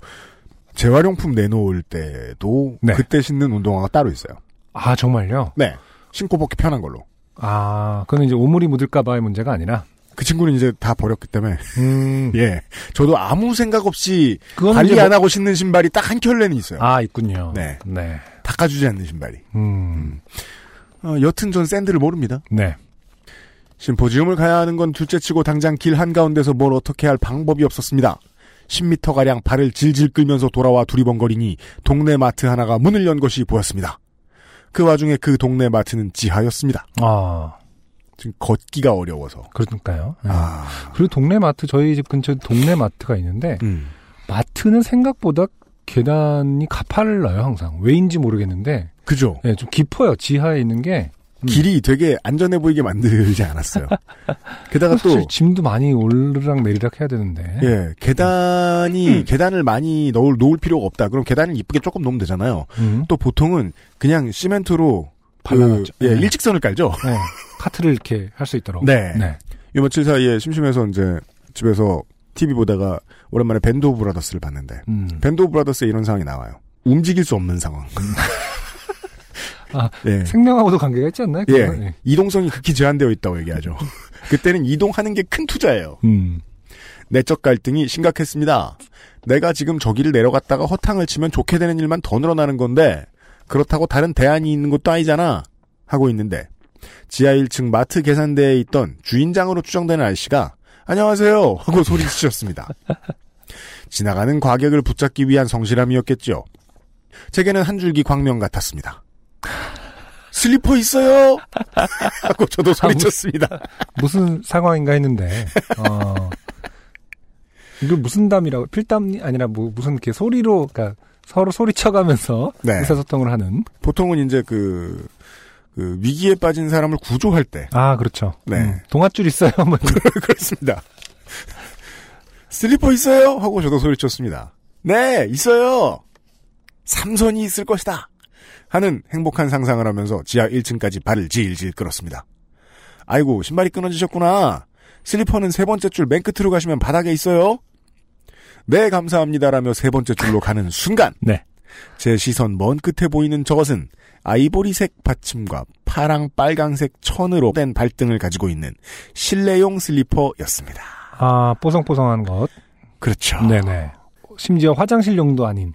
재활용품 내놓을 때도 네. 그때 신는 운동화가 따로 있어요. 아, 정말요? 네. 신고 벗기 편한 걸로. 아, 그건 이제 오물이 묻을까봐의 문제가 아니라. 그 친구는 이제 다 버렸기 때문에 음. <laughs> 예 저도 아무 생각 없이 관리 이제 안 뭐- 하고 신는 신발이 딱 한 켤레는 있어요. 아, 있군요. 네. 네. 닦아주지 않는 신발이. 음. 어, 여튼 전 샌들을 모릅니다. 네. 심포지움을 가야 하는 건 둘째 치고 당장 길 한가운데서 뭘 어떻게 할 방법이 없었습니다. 10m가량 발을 질질 끌면서 돌아와 두리번거리니 동네 마트 하나가 문을 연 것이 보였습니다. 그 와중에 그 동네 마트는 지하였습니다. 아, 지금 걷기가 어려워서. 그러니까요. 네. 아, 그리고 동네 마트, 저희 집 근처에 동네 마트가 있는데, 음. 마트는 생각보다 계단이 가파를러요, 항상. 왜인지 모르겠는데, 그죠. 네, 좀 깊어요. 지하에 있는 게. 음. 길이 되게 안전해 보이게 만들지 않았어요. 게다가 또, 짐도 많이 오르락 내리락 해야 되는데. 예, 계단이, 계단을 많이 넣을, 놓을 필요가 없다. 그럼 계단을 이쁘게 조금 놓으면 되잖아요. 음. 또 보통은 그냥 시멘트로 그, 발라놨죠. 예, 네. 일직선을 깔죠. 네. 카트를 이렇게 할 수 있도록. 네. 네. 요 며칠 사이에 심심해서 이제 집에서 TV 보다가 오랜만에 Band of Brothers를 봤는데 음. Band of Brothers에 이런 상황이 나와요. 움직일 수 없는 상황. 아, 예. 생명하고도 관계가 있지 않나요? 예. 그거는? 이동성이 극히 제한되어 있다고 얘기하죠. <laughs> 그때는 이동하는 게 큰 투자예요. 음. 내적 갈등이 심각했습니다. 내가 지금 저기를 내려갔다가 허탕을 치면 좋게 되는 일만 더 늘어나는 건데 그렇다고 다른 대안이 있는 것도 아니잖아 하고 있는데 지하 1층 마트 계산대에 있던 주인장으로 추정되는 아저씨가 안녕하세요 하고 소리치셨습니다. 지나가는 과객을 붙잡기 위한 성실함이었겠죠. 제게는 한 줄기 광명 같았습니다. 슬리퍼 있어요? 하고 저도 소리쳤습니다. 무슨 상황인가 했는데, 어, 이걸 무슨 담이라고, 필담이 아니라 뭐, 무슨 이렇게 소리로, 그러니까 서로 소리쳐가면서 네. 의사소통을 하는. 보통은 이제 그, 그 위기에 빠진 사람을 구조할 때 아, 그렇죠. 네. 음, 동아줄 있어요? 뭐, <laughs> 그렇습니다. 슬리퍼 있어요? 하고 저도 소리쳤습니다. 네, 있어요. 삼선이 있을 것이다. 하는 행복한 상상을 하면서 지하 1층까지 발을 질질 끌었습니다. 아이고, 신발이 끊어지셨구나. 슬리퍼는 세 번째 줄 맨 끝으로 가시면 바닥에 있어요. 네, 감사합니다라며 세 번째 줄로 가는 순간 네. 제 시선 먼 끝에 보이는 저것은 아이보리색 받침과 파랑 빨강색 천으로 된 발등을 가지고 있는 실내용 슬리퍼였습니다. 아, 뽀송뽀송한 것. 그렇죠. 네네. 심지어 화장실용도 아닌.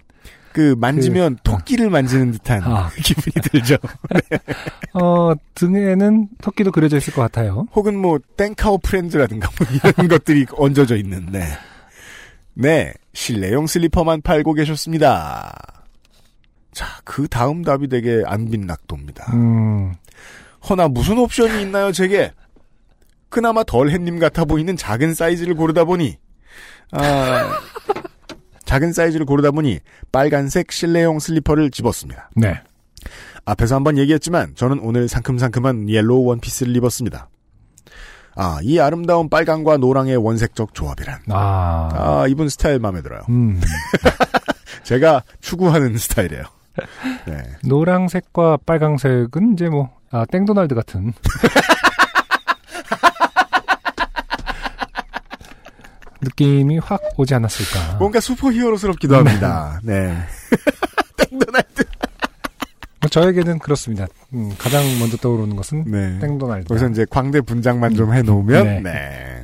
그 만지면 토끼를 만지는 듯한 아. <laughs> 기분이 들죠. <laughs> 어, 등에는 토끼도 그려져 있을 것 같아요. 혹은 뭐 땡카오 프렌즈라든가 뭐 이런 <laughs> 것들이 얹어져 있는. 네. 네, 실내용 슬리퍼만 팔고 계셨습니다. 자, 그 다음 답이 되게 안빈낙도입니다. 음, 허나 무슨 옵션이 있나요, 제게? 그나마 덜 햇님 같아 보이는 작은 사이즈를 고르다 보니, 아, 작은 사이즈를 고르다 보니 빨간색 실내용 슬리퍼를 집었습니다. 네. 앞에서 한번 얘기했지만 저는 오늘 상큼상큼한 yellow 원피스를 입었습니다. 아, 이 아름다운 빨강과 노랑의 원색적 조합이란. 아, 아, 이분 스타일 마음에 들어요. 음. <laughs> 제가 추구하는 스타일이에요. <laughs> 네. 노랑색과 빨강색은 이제 뭐, 아, 땡도날드 같은. <laughs> 느낌이 확 오지 않았을까. 뭔가 슈퍼히어로스럽기도 합니다. 네. <laughs> 땡도날드. 뭐 저에게는 그렇습니다. 음, 가장 먼저 떠오르는 것은 네. 땡도날드. 거기서 이제 광대 분장만 좀 해놓으면, 네. 네.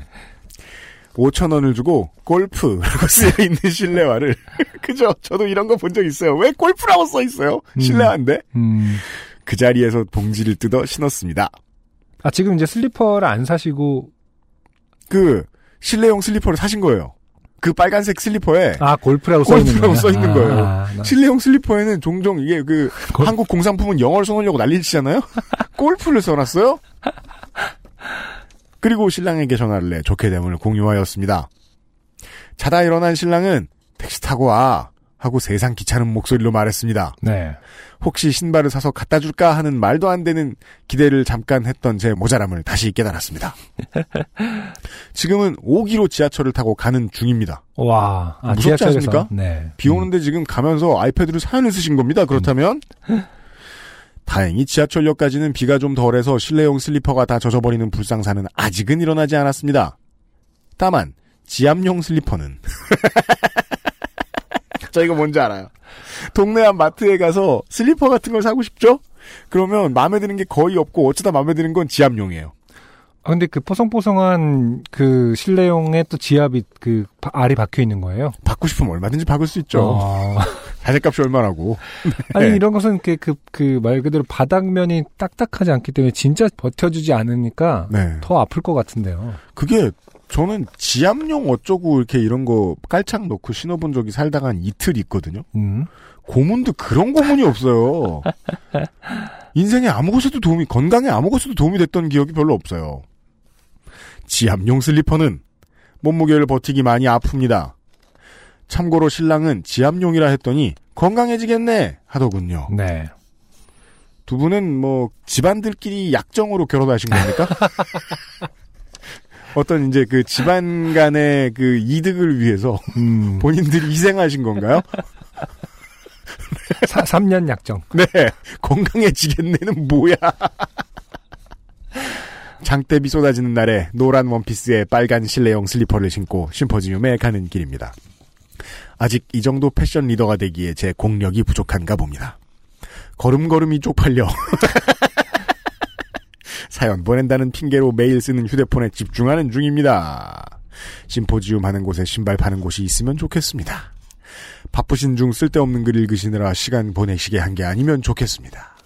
5천 원을 주고 골프라고 <laughs> 쓰여 있는 실내화를 <laughs> 그죠? 저도 이런 거 본 적 있어요. 왜 골프라고 써 있어요? 음. 실내화인데 음. 그 자리에서 봉지를 뜯어 신었습니다. 아, 지금 이제 슬리퍼를 안 사시고, 그 실내용 슬리퍼를 사신 거예요. 그 빨간색 슬리퍼에 아, 골프라고 써 있는 골프라고 거예요? 써 있는 아, 거예요. 아, 나- 실내용 슬리퍼에는 종종 이게 그 골- 한국 공산품은 영어를 써놓으려고 난리 치잖아요. <laughs> 골프를 써놨어요. 그리고 신랑에게 전화를 내 좋게 됨을 공유하였습니다. 자다 일어난 신랑은 택시 타고 와 하고 세상 귀찮은 목소리로 말했습니다. 네. 혹시 신발을 사서 갖다 줄까 하는 말도 안 되는 기대를 잠깐 했던 제 모자람을 다시 깨달았습니다. <laughs> 지금은 5기로 지하철을 타고 가는 중입니다. 와, 아, 무섭지 지하철에서. 않습니까? 네. 비 오는데 지금 가면서 아이패드로 사연을 쓰신 겁니다. 그렇다면 <laughs> 다행히 지하철역까지는 비가 좀 덜해서 실내용 슬리퍼가 다 젖어버리는 불상사는 아직은 일어나지 않았습니다. 다만 지압용 슬리퍼는 <laughs> 저 이거 뭔지 알아요. 동네 한 마트에 가서 슬리퍼 같은 걸 사고 싶죠? 그러면 마음에 드는 게 거의 없고 어쩌다 마음에 드는 건 지압용이에요. 아, 근데 그 포송포송한 그 실내용에 또 지압이 그 바- 알이 박혀 있는 거예요. 받고 싶으면 얼마든지 박을 수 있죠. 어. <laughs> 자재값이 얼마라고. <laughs> 아니 네. 이런 것은 그그그 말 그대로 바닥면이 딱딱하지 않기 때문에 진짜 버텨주지 않으니까 네. 더 아플 것 같은데요. 그게 저는 지압용 어쩌고 이렇게 이런 거 깔창 넣고 신어본 적이 살다가 한 이틀 있거든요. 음. 고문도 그런 고문이 없어요. 인생에 아무 것에도 도움이, 건강에 아무 것에도 도움이 됐던 기억이 별로 없어요. 지압용 슬리퍼는 몸무게를 버티기 많이 아픕니다. 참고로 신랑은 지압용이라 했더니 건강해지겠네 하더군요. 네. 두 분은 뭐 집안들끼리 약정으로 결혼하신 겁니까? <laughs> 어떤 이제 그 집안 간의 그 이득을 위해서 음. <laughs> 본인들이 희생하신 건가요? 사, 3년 약정. 네. 건강해지겠네는 뭐야. 장대비 쏟아지는 날에 노란 원피스에 빨간 실내용 슬리퍼를 신고 심포지움에 가는 길입니다. 아직 이 정도 패션 리더가 되기에 제 공력이 부족한가 봅니다. 걸음걸음이 쪽팔려. <laughs> 사연 보낸다는 핑계로 매일 쓰는 휴대폰에 집중하는 중입니다. 심포지움 하는 곳에 신발 파는 곳이 있으면 좋겠습니다. 바쁘신 중 쓸데없는 글 읽으시느라 시간 보내시게 한 게 아니면 좋겠습니다.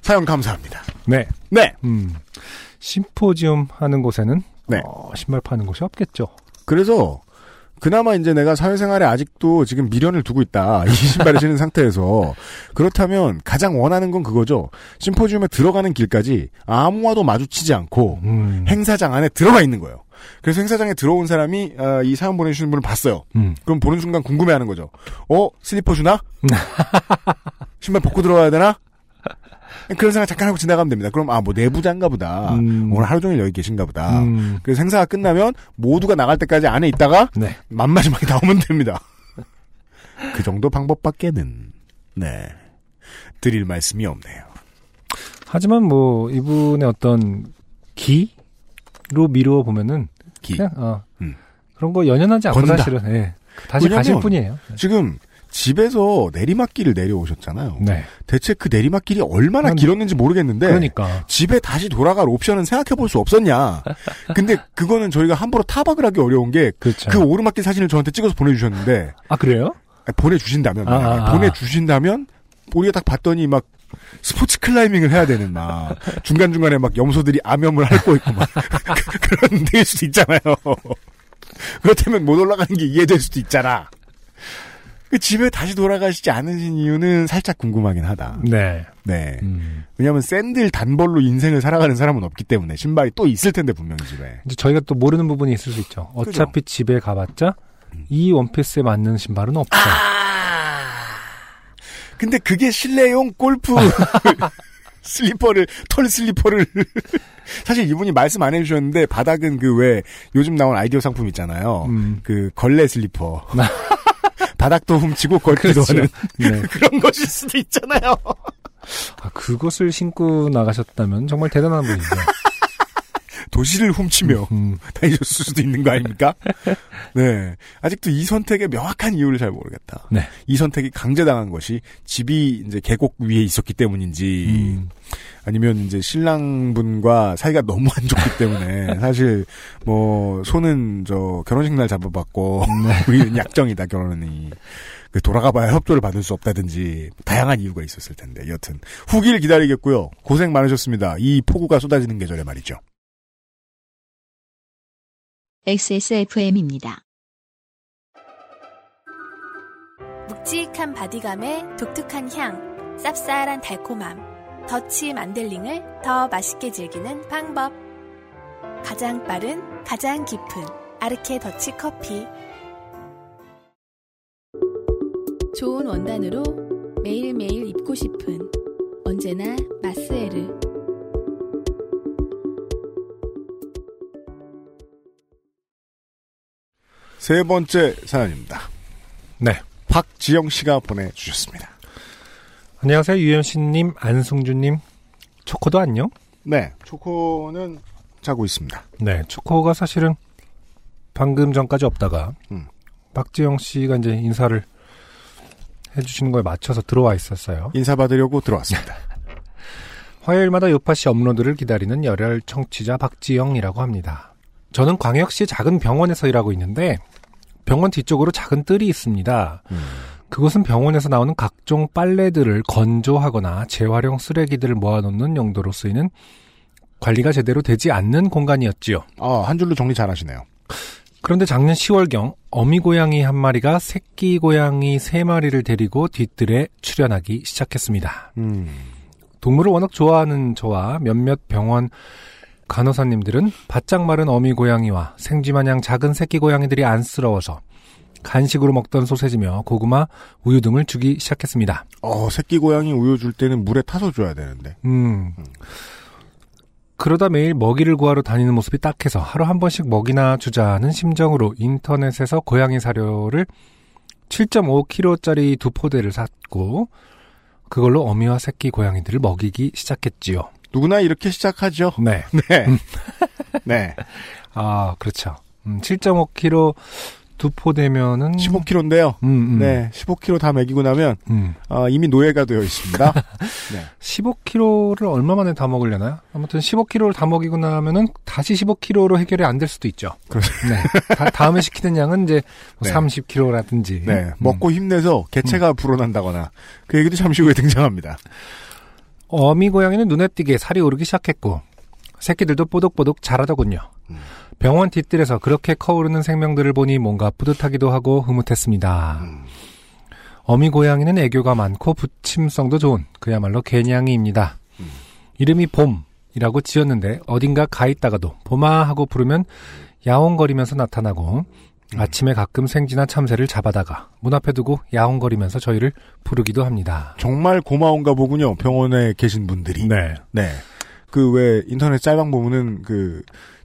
사연 감사합니다. 네. 네. 음. 심포지움 하는 곳에는 네. 어, 신발 파는 곳이 없겠죠. 그래서 그나마 이제 내가 사회생활에 아직도 지금 미련을 두고 있다. 이 <laughs> 신발을 신은 상태에서 그렇다면 가장 원하는 건 그거죠. 심포지움에 들어가는 길까지 아무와도 마주치지 않고 음. 행사장 안에 들어가 있는 거예요. 그래서 행사장에 들어온 사람이 아, 이 사연 보내주시는 분을 봤어요. 음. 그럼 보는 순간 궁금해하는 거죠. 어 슬리퍼 주나? <laughs> 신발 벗고 들어와야 되나? 그런 생각 잠깐 하고 지나가면 됩니다. 그럼 아 뭐 내부자인가 보다. 음. 오늘 하루 종일 여기 계신가 보다. 음. 그래서 행사가 끝나면 모두가 나갈 때까지 안에 있다가 네. 만마지막에 <laughs> 나오면 됩니다. 그 정도 방법밖에는 네 드릴 말씀이 없네요. 하지만 뭐 이분의 어떤 기로 미루어 보면은 기. 그냥 어, 음. 그런 거 연연하지 않고 건다. 사실은 예. 다시 가실 뿐이에요. 지금 집에서 내리막길을 내려오셨잖아요. 네. 대체 그 내리막길이 얼마나 음. 길었는지 모르겠는데 그러니까 집에 다시 돌아갈 옵션은 생각해 볼 수 없었냐. <laughs> 근데 그거는 저희가 함부로 타박을 하기 어려운 게그 그렇죠. 오르막길 사진을 저한테 찍어서 보내주셨는데 아 그래요? 보내주신다면 아, 아, 아. 보내주신다면 우리가 딱 봤더니 막 스포츠 클라이밍을 해야 되는 막 중간 중간에 막 염소들이 암염을 핥고 있고 막 <laughs> 그런 데일 수도 있잖아요. 그렇다면 못 올라가는 게 이해될 수도 있잖아. 그 집에 다시 돌아가시지 않으신 이유는 살짝 궁금하긴 하다. 네. 네. 음. 왜냐하면 샌들 단벌로 인생을 살아가는 사람은 없기 때문에 신발이 또 있을 텐데 분명히 집에. 이제 저희가 또 모르는 부분이 있을 수 있죠. 어차피 집에 가봤자 이 원피스에 맞는 신발은 없어. 근데 그게 실내용 골프 <laughs> 슬리퍼를 털 슬리퍼를 <laughs> 사실 이분이 말씀 안 해주셨는데 바닥은 그 왜 요즘 나온 아이디어 상품 있잖아요. 음. 그 걸레 슬리퍼. <laughs> 바닥도 훔치고 <laughs> 걸기도 그렇죠. 하는 네. <laughs> 그런 것일 수도 있잖아요. 아, 그것을 신고 나가셨다면 정말 대단한 분이죠. <laughs> 도시를 훔치며 음, 다니셨을 수도 있는 거 아닙니까? 네. 아직도 이 선택의 명확한 이유를 잘 모르겠다. 네. 이 선택이 강제당한 것이 집이 이제 계곡 위에 있었기 때문인지 음, 아니면 이제 신랑분과 사이가 너무 안 좋기 때문에 <laughs> 사실 뭐 손은 저 결혼식 날 잡아봤고 <laughs> 우리는 약정이다 결혼이. 그 돌아가봐야 협조를 받을 수 없다든지 다양한 이유가 있었을 텐데 여튼. 후기를 기다리겠고요. 고생 많으셨습니다. 이 폭우가 쏟아지는 계절에 말이죠. XSFM입니다. 묵직한 바디감에 독특한 향, 쌉쌀한 달콤함, 더치 만델링을 더 맛있게 즐기는 방법. 가장 빠른, 가장 깊은 아르케 더치 커피. 좋은 원단으로 매일매일 입고 싶은 언제나 마스에르. 세 번째 사연입니다 네. 박지영 씨가 보내주셨습니다 안녕하세요. 유현씨님, 안승준님. 초코도 안녕? 네 초코는 자고 있습니다 네. 초코가 사실은 방금 전까지 없다가, 음. 박지영 씨가 이제 인사를 해주시는 거에 맞춰서 들어와 있었어요. 인사받으려고 들어왔습니다 <laughs> 화요일마다 요파시 업로드를 기다리는 열혈 청취자 박지영이라고 합니다. 저는 광역시 작은 병원에서 일하고 있는데 병원 뒤쪽으로 작은 뜰이 있습니다. 음. 그곳은 병원에서 나오는 각종 빨래들을 건조하거나 재활용 쓰레기들을 모아놓는 용도로 쓰이는 관리가 제대로 되지 않는 공간이었지요. 아, 한 줄로 정리 잘 하시네요 그런데 작년 10월경 어미 고양이 한 마리가 새끼 고양이 세 마리를 데리고 뒤뜰에 출현하기 시작했습니다. 음. 동물을 워낙 좋아하는 저와 몇몇 병원 간호사님들은 바짝 마른 어미 고양이와 생쥐 마냥 작은 새끼 고양이들이 안쓰러워서 간식으로 먹던 소세지며 고구마, 우유 등을 주기 시작했습니다. 어, 새끼 고양이 우유 줄 때는 물에 타서 줘야 되는데. 음. 그러다 매일 먹이를 구하러 다니는 모습이 딱해서 하루 한 번씩 먹이나 주자는 심정으로 인터넷에서 고양이 사료를 7.5kg짜리 두 포대를 샀고 그걸로 어미와 새끼 고양이들을 먹이기 시작했지요. 누구나 이렇게 시작하죠. <laughs> 네. 네. 네. 아, 그렇죠. 음, 7.5kg 두 포대면은 15kg인데요. 음, 음, 네. 15kg 다 먹이고 나면, 음. 어, 이미 노예가 되어 있습니다. <laughs> 네. 15kg를 얼마 만에 다 먹으려나요? 아무튼 15kg를 다 먹이고 나면은 다시 15kg로 해결이 안 될 수도 있죠. 그렇죠. 네. 다, 다음에 시키는 양은 이제 뭐 네. 30kg라든지. 네. 먹고 힘내서 개체가 불어난다거나, 그 얘기도 잠시 후에 등장합니다. 어미 고양이는 눈에 띄게 살이 오르기 시작했고 새끼들도 뽀독뽀독 자라더군요. 음. 병원 뒤뜰에서 그렇게 커오르는 생명들을 보니 뭔가 뿌듯하기도 하고 흐뭇했습니다. 음. 어미 고양이는 애교가 많고 부침성도 좋은 그야말로 개냥이입니다. 음. 이름이 봄이라고 지었는데 어딘가 가 있다가도 봄아 하고 부르면 야옹거리면서 나타나고 음. 아침에 가끔 생쥐나 참새를 잡아다가 문 앞에 두고 야옹거리면서 저희를 부르기도 합니다. 정말 고마운가 보군요. 병원에 계신 분들이. 네. 네. 그 왜 인터넷 짤방 보면은 그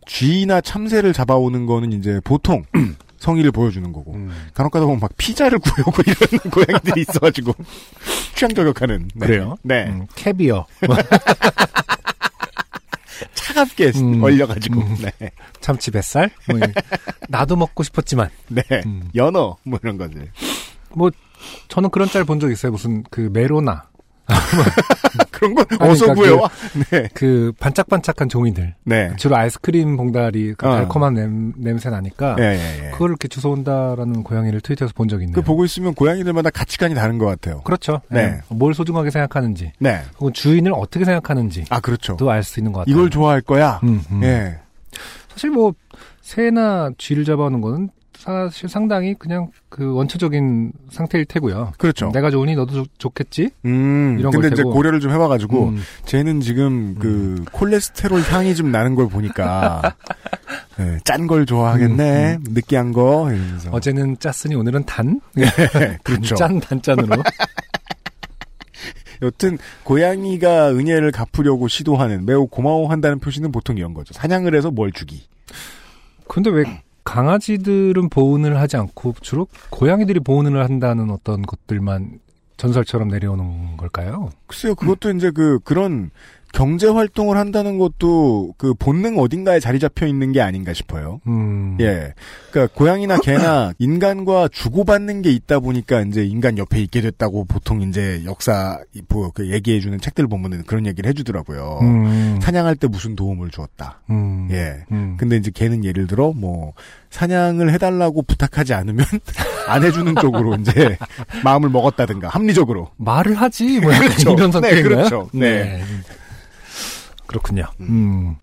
쥐나 참새를 잡아오는 거는 이제 보통 <clears throat> 성의를 보여주는 거고 음. 간혹 가다 보면 막 피자를 <laughs> 구해오고 이러는 고양이들이 있어가지고 <laughs> 취향 저격하는 네. 그래요? 네 음, 캐비어, <laughs> 차갑게 음. 얼려가지고 음. 네. 참치 뱃살. 뭐 이- 나도 먹고 싶었지만 네 음. 연어 뭐 이런 것들 뭐 저는 그런 짤 본 적 있어요. 무슨 그 메로나 그런 건 아니, 어서 그러니까 구해와 네. 그 반짝반짝한 종이들 네. 주로 아이스크림 봉다리 그 어. 달콤한 냄, 냄새 나니까 예, 예, 예. 그걸 이렇게 주워 온다라는 고양이를 트위터에서 본 적이 있네요. 그 보고 있으면 고양이들마다 가치관이 다른 것 같아요. 그렇죠. 네. 네. 뭘 소중하게 생각하는지 네. 혹은 주인을 어떻게 생각하는지도 아 그렇죠. 알수 있는 것 같아요. 이걸 좋아할 거야. 음, 음. 예. 사실 뭐 새나 쥐를 잡아오는 거는 사실 상당히 그냥 그 원초적인 상태일 테고요. 그렇죠. 내가 좋으니 너도 좋- 좋겠지? 음. 이런 근데 걸 이제. 고려를 좀 해봐가지고 음. 쟤는 지금 그 콜레스테롤 향이 좀 나는 걸 보니까 <laughs> 네, 짠걸 좋아하겠네. 느끼한 거 이러면서. 음, 어제는 짰으니 오늘은 단? 네, <laughs> 그렇죠. 짠 단짠으로. <laughs> 여튼 고양이가 은혜를 갚으려고 시도하는 매우 고마워한다는 표시는 보통 이런 거죠. 사냥을 해서 뭘 주기. 근데 왜 강아지들은 보온을 하지 않고 주로 고양이들이 보온을 한다는 어떤 것들만 전설처럼 내려오는 걸까요? 글쎄요, 그것도 이제 그 그런 경제 활동을 한다는 것도 그 본능 어딘가에 자리 잡혀 있는 게 아닌가 싶어요. 음. 예. 그러니까 고양이나 개나 <laughs> 인간과 주고받는 게 있다 보니까 이제 인간 옆에 있게 됐다고 보통 이제 역사 뭐그 얘기해 주는 책들 보면은 그런 얘기를 해 주더라고요. 음. 사냥할 때 무슨 도움을 주었다. 음. 예. 음. 근데 이제 걔는 예를 들어 뭐 사냥을 해달라고 부탁하지 않으면 <laughs> 안 해주는 쪽으로 이제 <laughs> 마음을 먹었다든가 합리적으로 말을 하지 뭐 그렇죠. 이런 네, 성격인가요? 그렇죠. 네. 그렇군요. 음.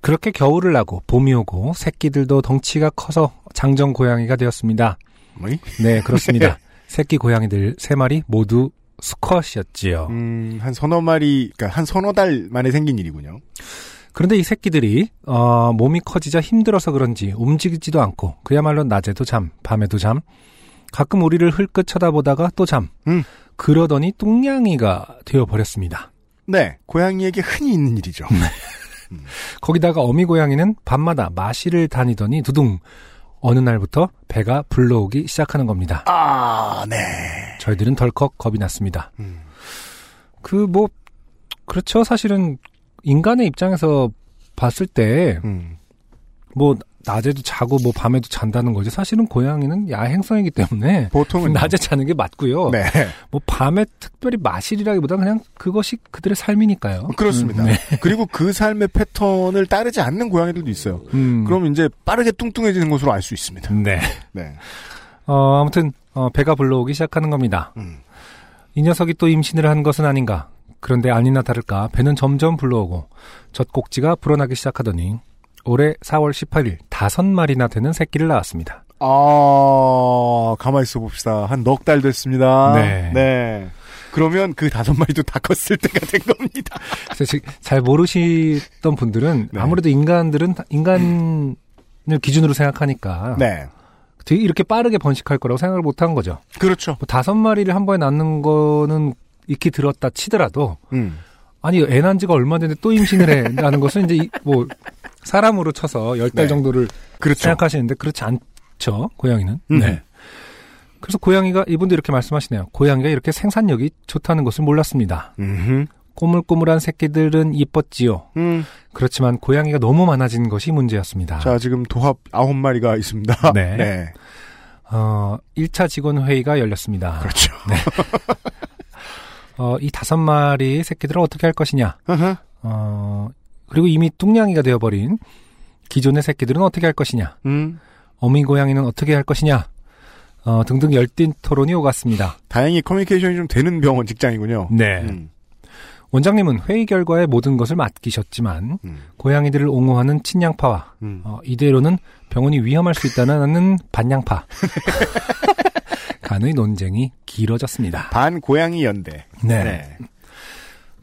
그렇게 겨울을 나고 봄이 오고 새끼들도 덩치가 커서 장정 고양이가 되었습니다. 뭐이? 네, 그렇습니다. <laughs> 새끼 고양이들 세 마리 모두 수컷이었지요. 음, 한 서너 마리, 그러니까 한 서너 달 만에 생긴 일이군요. 그런데 이 새끼들이 어, 몸이 커지자 힘들어서 그런지 움직이지도 않고 그야말로 낮에도 잠, 밤에도 잠, 가끔 우리를 흘끗 쳐다보다가 또 잠. 음. 그러더니 뚱냥이가 되어 버렸습니다. 네, 고양이에게 흔히 있는 일이죠. 거기다가 어미 고양이는 밤마다 마실을 다니더니 두둥 어느 날부터 배가 불러오기 시작하는 겁니다. 아, 네. 저희들은 덜컥 겁이 났습니다. 음. 그뭐 그렇죠. 사실은 인간의 입장에서 봤을 때 음. 뭐 낮에도 자고 뭐 밤에도 잔다는 거지. 사실은 고양이는 야행성이기 때문에 보통은 <laughs> 낮에 자는 게 맞고요. 네, 뭐 밤에 특별히 마실이라기보다 그냥 그것이 그들의 삶이니까요. 그렇습니다. 음, 네. 그리고 그 삶의 패턴을 따르지 않는 고양이들도 있어요. 음, 그럼 이제 빠르게 뚱뚱해지는 것으로 알 수 있습니다. 네. 네. 어, 아무튼 어, 배가 불러오기 시작하는 겁니다. 음. 이 녀석이 또 임신을 한 것은 아닌가. 그런데 아니나 다를까 배는 점점 불러오고 젖꼭지가 불어나기 시작하더니 올해 4월 18일 다섯 마리나 되는 새끼를 낳았습니다. 아, 가만히 있어 봅시다. 한 넉 달 됐습니다. 네. 그러면 그 다섯 마리도 다 컸을 때가 된 겁니다. <laughs> 그래서 지- 잘 모르시던 분들은 네. 아무래도 인간들은 인간을 기준으로 생각하니까 네. 되게 이렇게 빠르게 번식할 거라고 생각을 못 한 거죠. 그렇죠. 뭐 다섯 마리를 한 번에 낳는 거는 익히 들었다 치더라도 음. 아니 애 낳은 지가 얼마 됐는데 또 임신을 해라는 것은 이제 이- 뭐 사람으로 쳐서 열달 네. 정도를 그렇죠. 생각하시는데 그렇지 않죠 고양이는 음. 네 그래서 고양이가 이분도 이렇게 말씀하시네요 고양이가 이렇게 생산력이 좋다는 것을 몰랐습니다 음흠. 꼬물꼬물한 새끼들은 이뻤지요 음. 그렇지만 고양이가 너무 많아진 것이 문제였습니다 자, 지금 도합 아홉 마리가 있습니다. <laughs> 네. 네. 어 1차 직원 회의가 열렸습니다 그렇죠. <laughs> 어, 이 다섯 마리 새끼들을 어떻게 할 것이냐. 어, 그리고 이미 뚱냥이가 되어버린 기존의 새끼들은 어떻게 할 것이냐, 음. 어미 고양이는 어떻게 할 것이냐, 어, 등등 열띤 토론이 오갔습니다. 다행히 커뮤니케이션이 좀 되는 병원 직장이군요. 네. 음. 원장님은 회의 결과에 모든 것을 맡기셨지만, 음. 고양이들을 옹호하는 친양파와, 음. 어, 이대로는 병원이 위험할 수 있다는 <laughs> 반양파. <laughs> 간의 논쟁이 길어졌습니다. 반 고양이 연대. 네.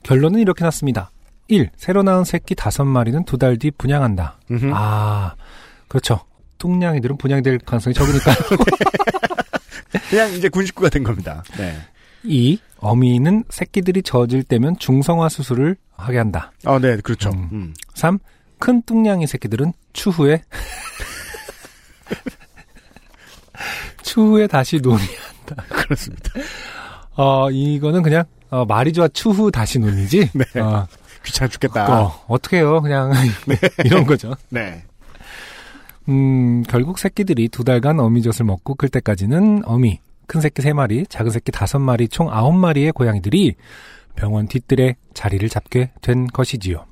결론은 이렇게 났습니다. 1. 새로 낳은 새끼 다섯 마리는 두 달 뒤 분양한다. 음흠. 아, 그렇죠. 뚱냥이들은 분양이 될 가능성이 적으니까. <laughs> 그냥 이제 군식구가 된 겁니다. 네. 2. 어미는 새끼들이 젖을 때면 중성화 수술을 하게 한다. 아, 네, 그렇죠. 음. 음. 3. 큰 뚱냥이 새끼들은 추후에 <laughs> 추후에 다시 논이 그렇습니다. 어 이거는 그냥 어, 말이 좋아 추후 다시 논이지 네. 어, 귀찮아 죽겠다. 어, 어떻게 해요 그냥 <laughs> <laughs> 이런 거죠 네. 음, 결국 새끼들이 두 달간 어미젖을 먹고 클 때까지는 어미, 큰 새끼 세 마리, 작은 새끼 다섯 마리, 총 아홉 마리의 고양이들이 병원 뒷뜰에 자리를 잡게 된 것이지요.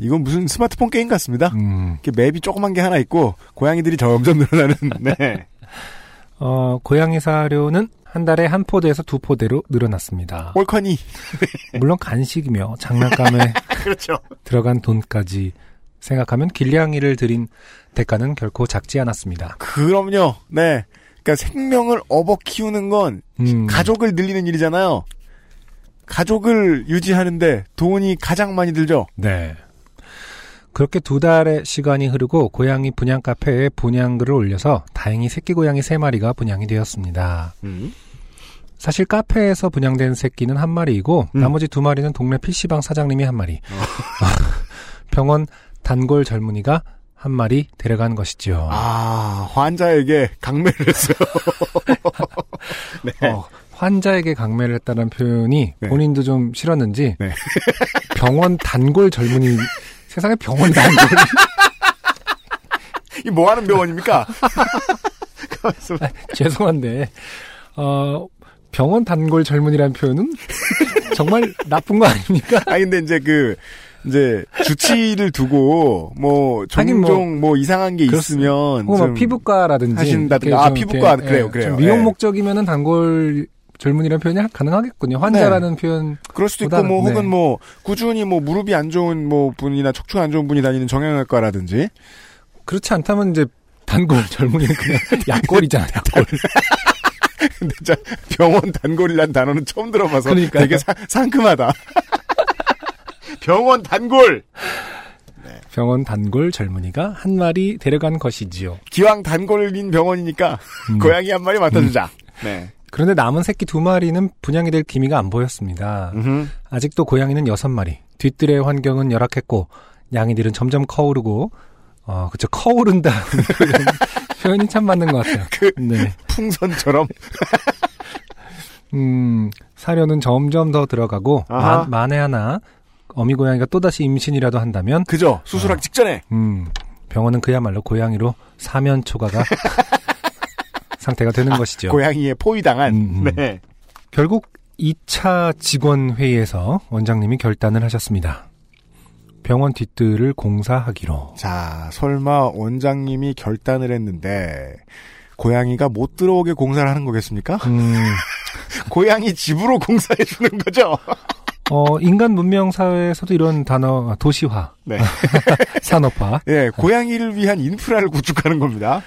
이건 무슨 스마트폰 게임 같습니다. 음, 이렇게 맵이 조그만 게 하나 있고 고양이들이 점점 늘어나는. 네. <laughs> 어, 고양이 사료는 한 달에 한 포대에서 두 포대로 늘어났습니다. 올커니. <laughs> 물론 간식이며 장난감에 <laughs> 그렇죠. 들어간 돈까지 생각하면 길냥이를 들인 대가는 결코 작지 않았습니다. 그럼요. 네. 그러니까 생명을 업어 키우는 건 음, 가족을 늘리는 일이잖아요. 가족을 유지하는데 돈이 가장 많이 들죠. 네. 그렇게 두 달의 시간이 흐르고 고양이 분양 카페에 분양글을 올려서 다행히 새끼 고양이 세 마리가 분양이 되었습니다. 음. 사실 카페에서 분양된 새끼는 한 마리이고 음. 나머지 두 마리는 동네 PC방 사장님이 한 마리. <laughs> 병원 단골 젊은이가 한 마리 데려간 것이죠. 아, 환자에게 강매를 했어요. <laughs> 네. 어, 환자에게 강매를 했다는 표현이 네. 본인도 좀 싫었는지 네. 병원 단골 젊은이 세상에 병원 단골 <laughs> 이뭐 하는 병원입니까? <laughs> 가만있어. 죄송한데 어 병원 단골 젊은이라는 표현은 정말 나쁜 거 아닙니까? <laughs> 아 근데 이제 그 이제 주치를 두고 뭐 하긴 종종 뭐, 이상한 게. 있으면 뭐좀 피부과라든지 하신다든가. 아, 좀 피부과. 그래요, 예, 그래요. 좀 미용 예. 목적이면은 단골 젊은이라는 표현이 가능하겠군요. 환자라는 표현 그럴 수도 있고 뭐 혹은 네. 뭐 꾸준히 뭐 무릎이 안 좋은 뭐 분이나 척추가 안 좋은 분이 다니는 정형외과라든지 그렇지 않다면 이제 단골 젊은이는 그냥 <laughs> 약골이잖아요. 약골. <laughs> 근데 자 병원 단골이란 단어는 처음 들어봐서 그러니까요. 되게 사- 상큼하다. <laughs> 병원 단골 병원 단골 젊은이가 한 마리 데려간 것이지요. 기왕 단골인 병원이니까 음. 고양이 한 마리 맡아주자. 네. 그런데 남은 새끼 두 마리는 분양이 될 기미가 안 보였습니다. 음흠. 아직도 고양이는 여섯 마리. 뒤뜰의 환경은 열악했고 양이들은 점점 커오르고 어 그쵸 커오른다 표현, <laughs> 표현이 참 맞는 것 같아요. 그 네. 풍선처럼 <laughs> 음 사료는 점점 더 들어가고. 만, 만에 하나 어미 고양이가 또다시 임신이라도 한다면 그죠 수술하기 직전에 음 병원은 그야말로 고양이로 사면 초과가 <laughs> 상태가 되는 것이죠. 고양이에 포위당한 음, 음. 네. 결국 2차 직원 회의에서 원장님이 결단을 하셨습니다. 병원 뒷뜰을 공사하기로. 자 설마 원장님이 결단을 했는데 고양이가 못 들어오게 공사를 하는 거겠습니까? 음, <laughs> 고양이 집으로 공사해 주는 거죠. 어, 인간 문명 사회에서도 이런 단어 도시화, 네. <laughs> 산업화, 예, 고양이를 위한 인프라를 구축하는 겁니다.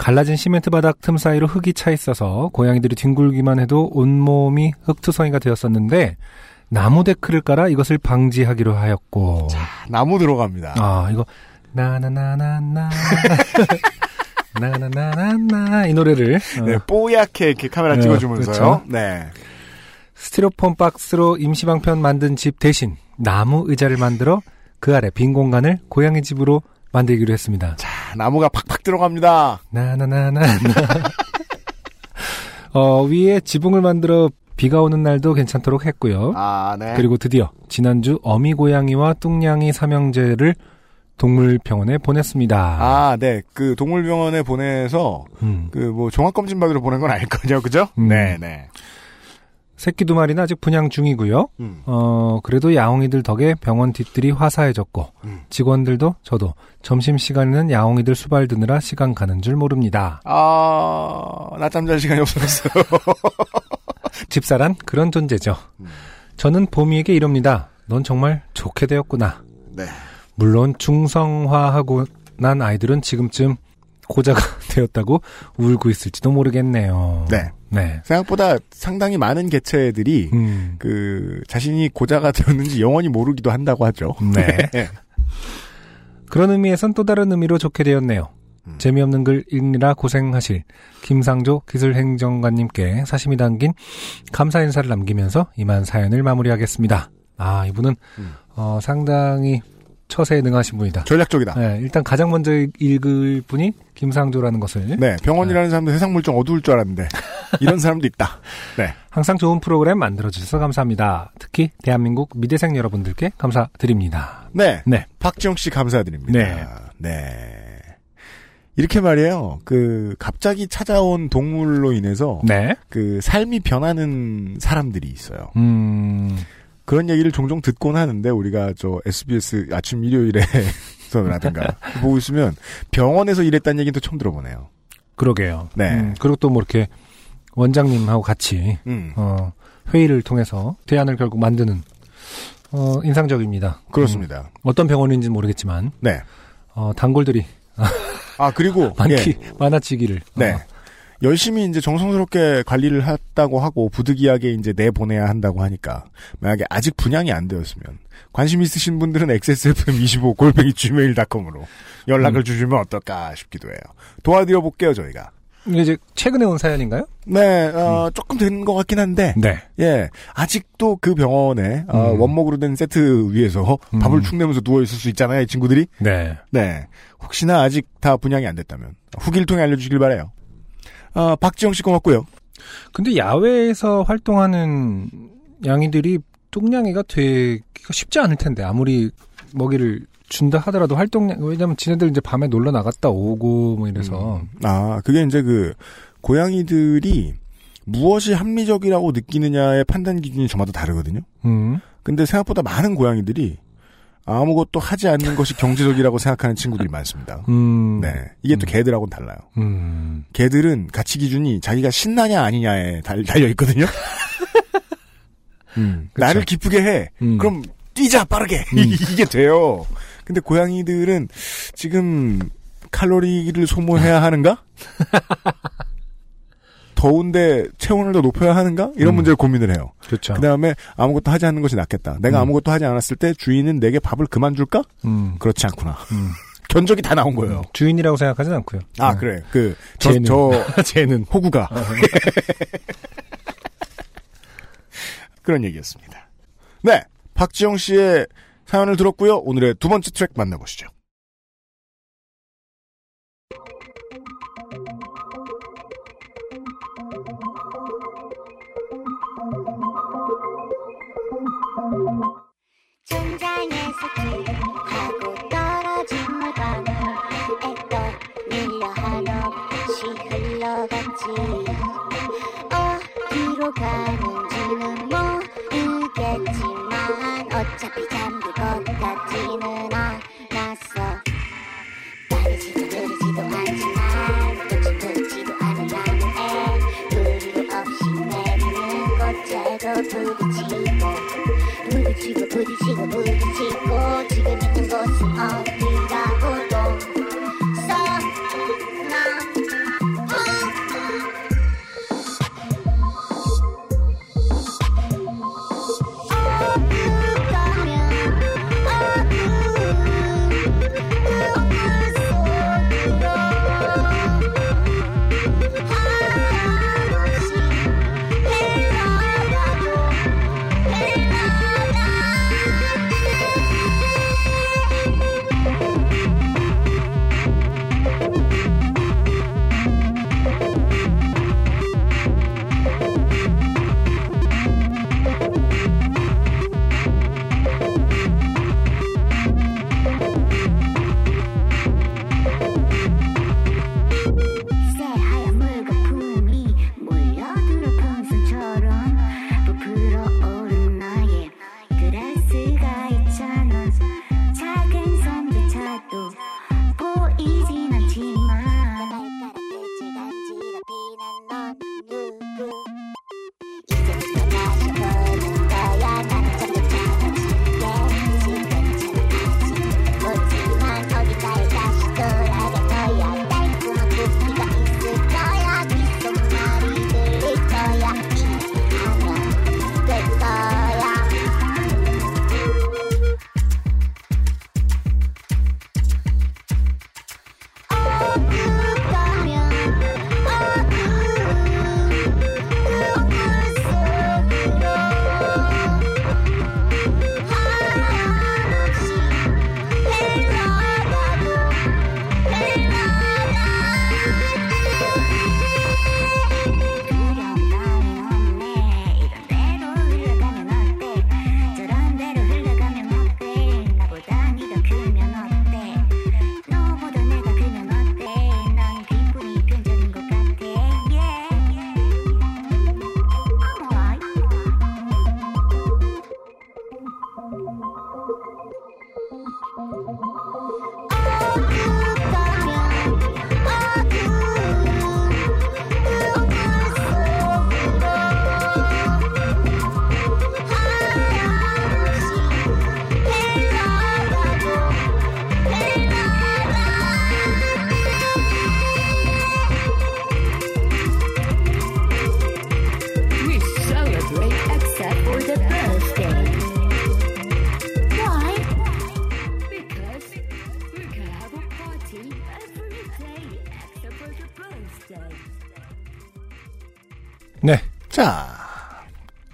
갈라진 시멘트 바닥 틈 사이로 흙이 차 있어서 고양이들이 뒹굴기만 해도 온몸이 흙투성이가 되었었는데 나무 데크를 깔아 이것을 방지하기로 하였고 나무 들어갑니다. 아 이거 나나나나나 <laughs> 나나나나나 이 노래를 어, 네, 뽀얗게 이렇게 카메라 네, 찍어주면서요. 그렇죠. 네. 스티로폼 박스로 임시방편 만든 집 대신 나무 의자를 만들어 그 아래 빈 공간을 고양이 집으로 만들기로 했습니다. 자, 나무가 팍팍 들어갑니다. 나나나나나. <laughs> 어, 위에 지붕을 만들어 비가 오는 날도 괜찮도록 했고요. 아, 네. 그리고 드디어 지난주 어미 고양이와 뚱냥이 삼형제를 동물병원에 보냈습니다. 아, 네. 그 동물병원에 보내서 음. 그뭐 종합검진 받으러 보낸 건 아닐 거죠, 그죠? 음. 네, 네. 새끼 두 마리는 아직 분양 중이고요. 음. 어, 그래도 야옹이들 덕에 병원 뒷뜰이 화사해졌고, 음. 직원들도 저도 점심 시간에는 야옹이들 수발 드느라 시간 가는 줄 모릅니다. 아, 낮잠 잘 시간이 없어졌어요. <laughs> 집사란 그런 존재죠. 음. 저는 보미에게 이럽니다. 넌 정말 좋게 되었구나. 네. 물론 중성화하고 난 아이들은 지금쯤 고자가 <laughs> 되었다고 울고 있을지도 모르겠네요. 네. 네. 생각보다 상당히 많은 개체들이 음. 그 자신이 고자가 <laughs> 되었는지 영원히 모르기도 한다고 하죠. <laughs> 네. 그런 의미에선 또 다른 의미로 좋게 되었네요. 음. 재미없는 글 읽느라 고생하실 김상조 기술행정관님께 사심이 담긴 감사 인사를 남기면서 이만 사연을 마무리하겠습니다. 아, 이분은 음. 어, 상당히 처세에 능하신 분이다. 전략적이다. 네, 일단 가장 먼저 읽을 분이 김상조라는 것을 네, 병원이라는 사람도 세상 물정 어두울 줄 알았는데 <laughs> 이런 사람도 있다. 네, 항상 좋은 프로그램 만들어 주셔서 감사합니다. 특히 대한민국 미대생 여러분들께 감사드립니다. 네, 네. 박지영 씨 감사드립니다. 네. 네. 이렇게 말이에요. 그 갑자기 찾아온 동물로 인해서 네. 그 삶이 변하는 사람들이 있어요. 음, 그런 얘기를 종종 듣곤 하는데 우리가 저 SBS 아침 일요일에 서라든가 <laughs> 보고 있으면 병원에서 일했다는 얘기는 또 처음 들어보네요. 그러게요. 네. 음, 그리고 또 뭐 이렇게 원장님하고 같이 음, 어, 회의를 통해서 대안을 결국 만드는 어, 인상적입니다. 그렇습니다. 음, 어떤 병원인지는 모르겠지만 네. 어, 단골들이 아 그리고 <laughs> 많기 예, 많아지기를. 네. 어, 열심히 이제 정성스럽게 관리를 했다고 하고 부득이하게 이제 내보내야 한다고 하니까 만약에 아직 분양이 안 되었으면 관심 있으신 분들은 XSFM25 골뱅이 gmail.com으로 연락을 음. 주시면 어떨까 싶기도 해요. 도와드려 볼게요 저희가. 이게 이제 최근에 온 사연인가요? 네, 어, 조금 된 것 같긴 한데, 네. 예, 아직도 그 병원에 어, 음. 원목으로 된 세트 위에서 음. 밥을 축내면서 누워 있을 수 있잖아요, 이 친구들이. 네. 네, 혹시나 아직 다 분양이 안 됐다면 후기를 통해 알려주길 바래요. 어, 박지영 씨 고맙고요. 근데 야외에서 활동하는 양이들이 똥냥이가 되기가 쉽지 않을 텐데 아무리 먹이를 준다 하더라도 활동량 왜냐면 지네들 이제 밤에 놀러 나갔다 오고 뭐 이래서 음. 아, 그게 이제 그 고양이들이 무엇이 합리적이라고 느끼느냐의 판단 기준이 저마다 다르거든요. 음. 근데 생각보다 많은 고양이들이 아무것도 하지 않는 것이 경제적이라고 생각하는 친구들이 많습니다. 음. 네. 이게 또 음. 개들하고는 달라요. 음. 개들은 가치 기준이 자기가 신나냐 아니냐에 달, 려 있거든요. <laughs> 음, 그쵸. 나를 기쁘게 해. 음. 그럼 뛰자 빠르게 <laughs> 이게 돼요. 근데 고양이들은 지금 칼로리를 소모해야 하는가? <laughs> 더운데 체온을 더 높여야 하는가? 이런 음. 문제를 고민을 해요. 그렇죠. 그 다음에 아무것도 하지 않는 것이 낫겠다. 내가 음. 아무것도 하지 않았을 때 주인은 내게 밥을 그만 줄까? 음. 그렇지 않구나. 음. <laughs> 견적이 다 나온 거예요. 주인이라고 생각하진 않고요. 아 네. 그래. 그 저 쟤는. 저 <laughs> 쟤는 호구가 <laughs> 그런 얘기였습니다. 네, 박지영 씨의 사연을 들었고요. 오늘의 두 번째 트랙 만나보시죠. 가는지는 모르겠지만 어차피 잠들 것 같지는 않았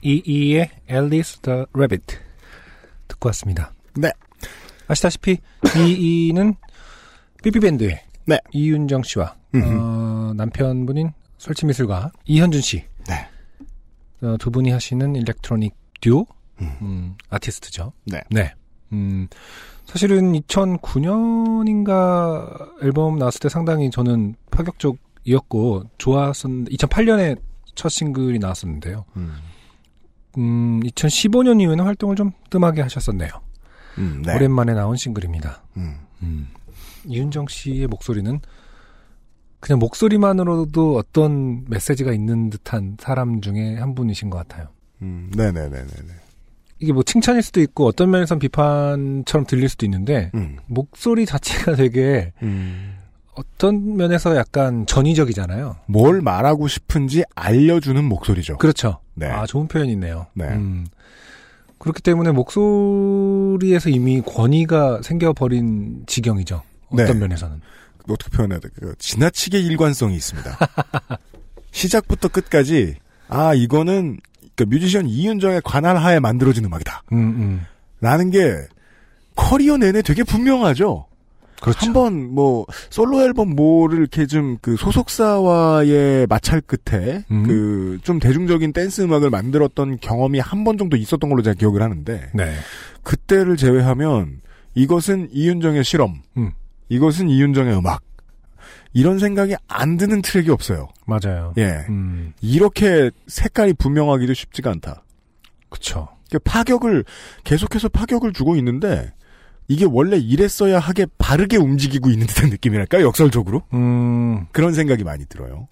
이이의 Alice the Rabbit 듣고 왔습니다. 네. 아시다시피 이이는 삐삐밴드의 네. 이윤정 씨와 어, 남편분인 설치미술가 이현준 씨. 네. 어, 두 분이 하시는 일렉트로닉 듀오 음, 아티스트죠. 네. 네. 음, 사실은 2009년인가 앨범 나왔을 때 상당히 저는 파격적이었고 좋았었는데 2008년에 첫 싱글이 나왔었는데요. 음. 음, 2015년 이후에는 활동을 좀 뜸하게 하셨었네요. 음, 네. 오랜만에 나온 싱글입니다. 음. 음. 이윤정 씨의 목소리는 그냥 목소리만으로도 어떤 메시지가 있는 듯한 사람 중에 한 분이신 것 같아요. 음, 네네네네네. 이게 뭐 칭찬일 수도 있고 어떤 면에선 비판처럼 들릴 수도 있는데 음. 목소리 자체가 되게 음. 어떤 면에서 약간 전위적이잖아요. 뭘 말하고 싶은지 알려주는 목소리죠. 그렇죠. 네. 아 좋은 표현이네요. 네. 음. 그렇기 때문에 목소리에서 이미 권위가 생겨버린 지경이죠. 어떤 네. 면에서는. 어떻게 표현해야 돼? 그 지나치게 일관성이 있습니다. <laughs> 시작부터 끝까지 아 이거는 그 뮤지션 이윤정의 관할 하에 만들어진 음악이다. 음, 음. 라는 게 커리어 내내 되게 분명하죠. 그렇죠. 한번 뭐 솔로 앨범 뭐를 이렇게 좀 그 소속사와의 마찰 끝에 음. 그좀 대중적인 댄스 음악을 만들었던 경험이 한 번 정도 있었던 걸로 제가 기억을 하는데 네. 그때를 제외하면 이것은 이윤정의 실험, 음. 이것은 이윤정의 음악 이런 생각이 안 드는 트랙이 없어요. 맞아요. 예, 음. 이렇게 색깔이 분명하기도 쉽지가 않다. 그쵸. 그 파격을 계속해서 파격을 주고 있는데 이게 원래 이랬어야 하게 바르게 움직이고 있는 듯한 느낌이랄까요? 역설적으로 음. 그런 생각이 많이 들어요.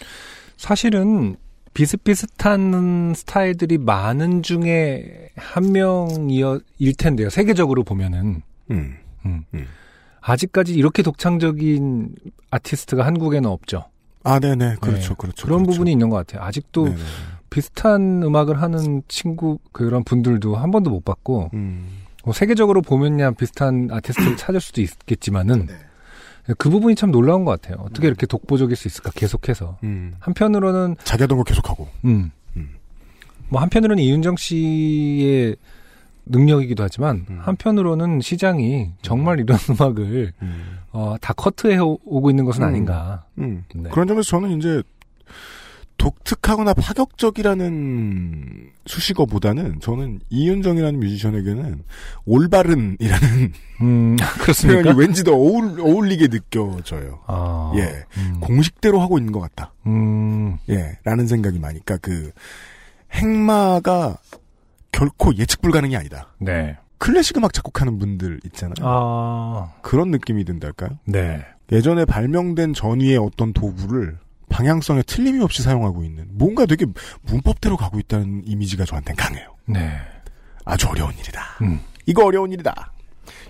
사실은 비슷비슷한 스타일들이 많은 중에 한 명이일 텐데요. 세계적으로 보면은. 음, 음. 음. 아직까지 이렇게 독창적인 아티스트가 한국에는 없죠. 아, 네네, 그렇죠, 네. 그렇죠. 그런 그렇죠. 부분이 있는 것 같아요. 아직도 네네. 비슷한 음악을 하는 친구 그런 분들도 한 번도 못 봤고 음, 뭐 세계적으로 보면야 비슷한 아티스트를 <clears throat> 찾을 수도 있겠지만은 네. 그 부분이 참 놀라운 것 같아요. 어떻게 이렇게 독보적일 수 있을까 계속해서 음. 한편으로는 자기 하던 거 계속하고. 음. 음. 뭐 한편으로는 이윤정 씨의 능력이기도 하지만 음. 한편으로는 시장이 정말 이런 <laughs> 음악을 음. 어, 다 커트해 오- 오고 있는 것은 음. 아닌가. 음. 네. 그런 점에서 저는 이제 독특하거나 파격적이라는 수식어보다는 저는 이윤정이라는 뮤지션에게는 올바른이라는 음, <laughs> 그렇습니까? 표현이 왠지 더 어울, 어울리게 느껴져요. 아, 예. 음, 공식대로 하고 있는 것 같다. 음, 예, 라는 생각이 많으니까 그 행마가 결코 예측 불가능이 아니다. 네. 클래식 음악 작곡하는 분들 있잖아요. 아, 그런 느낌이 든달까요? 네. 예전에 발명된 전위의 어떤 도구를 방향성에 틀림이 없이 사용하고 있는 뭔가 되게 문법대로 가고 있다는 이미지가 저한테는 강해요. 네. 아주 어려운 일이다. 음. 이거 어려운 일이다.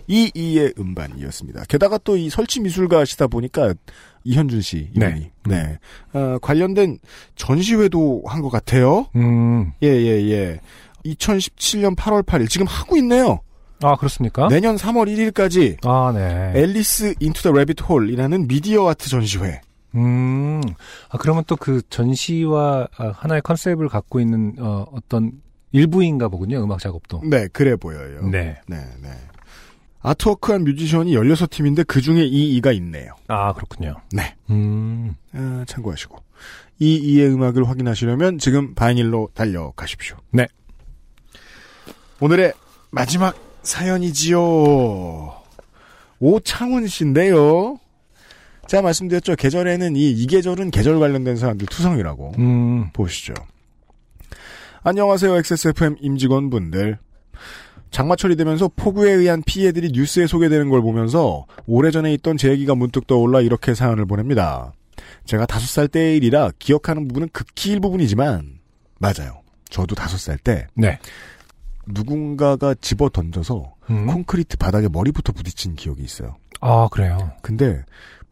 이 이의 음반이었습니다. 게다가 또 이 설치 미술가시다 보니까 이현준 씨 이분이 네, 어, 관련된 전시회도 한 것 같아요. 음. 예 예 예, 2017년 8월 8일 지금 하고 있네요. 아, 그렇습니까? 내년 3월 1일까지 아, 네. Alice into the rabbit hole이라는 미디어 아트 전시회. 음. 아, 그러면 또 그 전시와 아, 하나의 컨셉을 갖고 있는 어, 어떤 일부인가 보군요. 음악 작업도. 네, 그래 보여요. 네. 네, 네. artwork한 뮤지션이 16팀인데 그 중에 EE가 있네요. 아, 그렇군요. 네. 음. 아, 참고하시고. EE의 음악을 확인하시려면 지금 바이닐로 달려가십시오. 네. 오늘의 마지막 사연이지요. 오창훈 씨인데요. 제가 말씀드렸죠. 계절에는 이, 이 계절은 계절 관련된 사람들 투성이라고. 음. 보시죠. 안녕하세요. XSFM 임직원분들. 장마철이 되면서 폭우에 의한 피해들이 뉴스에 소개되는 걸 보면서 오래전에 있던 제 얘기가 문득 떠올라 이렇게 사연을 보냅니다. 제가 다섯 살 때의 일이라 기억하는 부분은 극히 일부분이지만 맞아요. 저도 다섯 살 때 네. 누군가가 집어 던져서 음. 콘크리트 바닥에 머리부터 부딪힌 기억이 있어요. 아, 그래요. 근데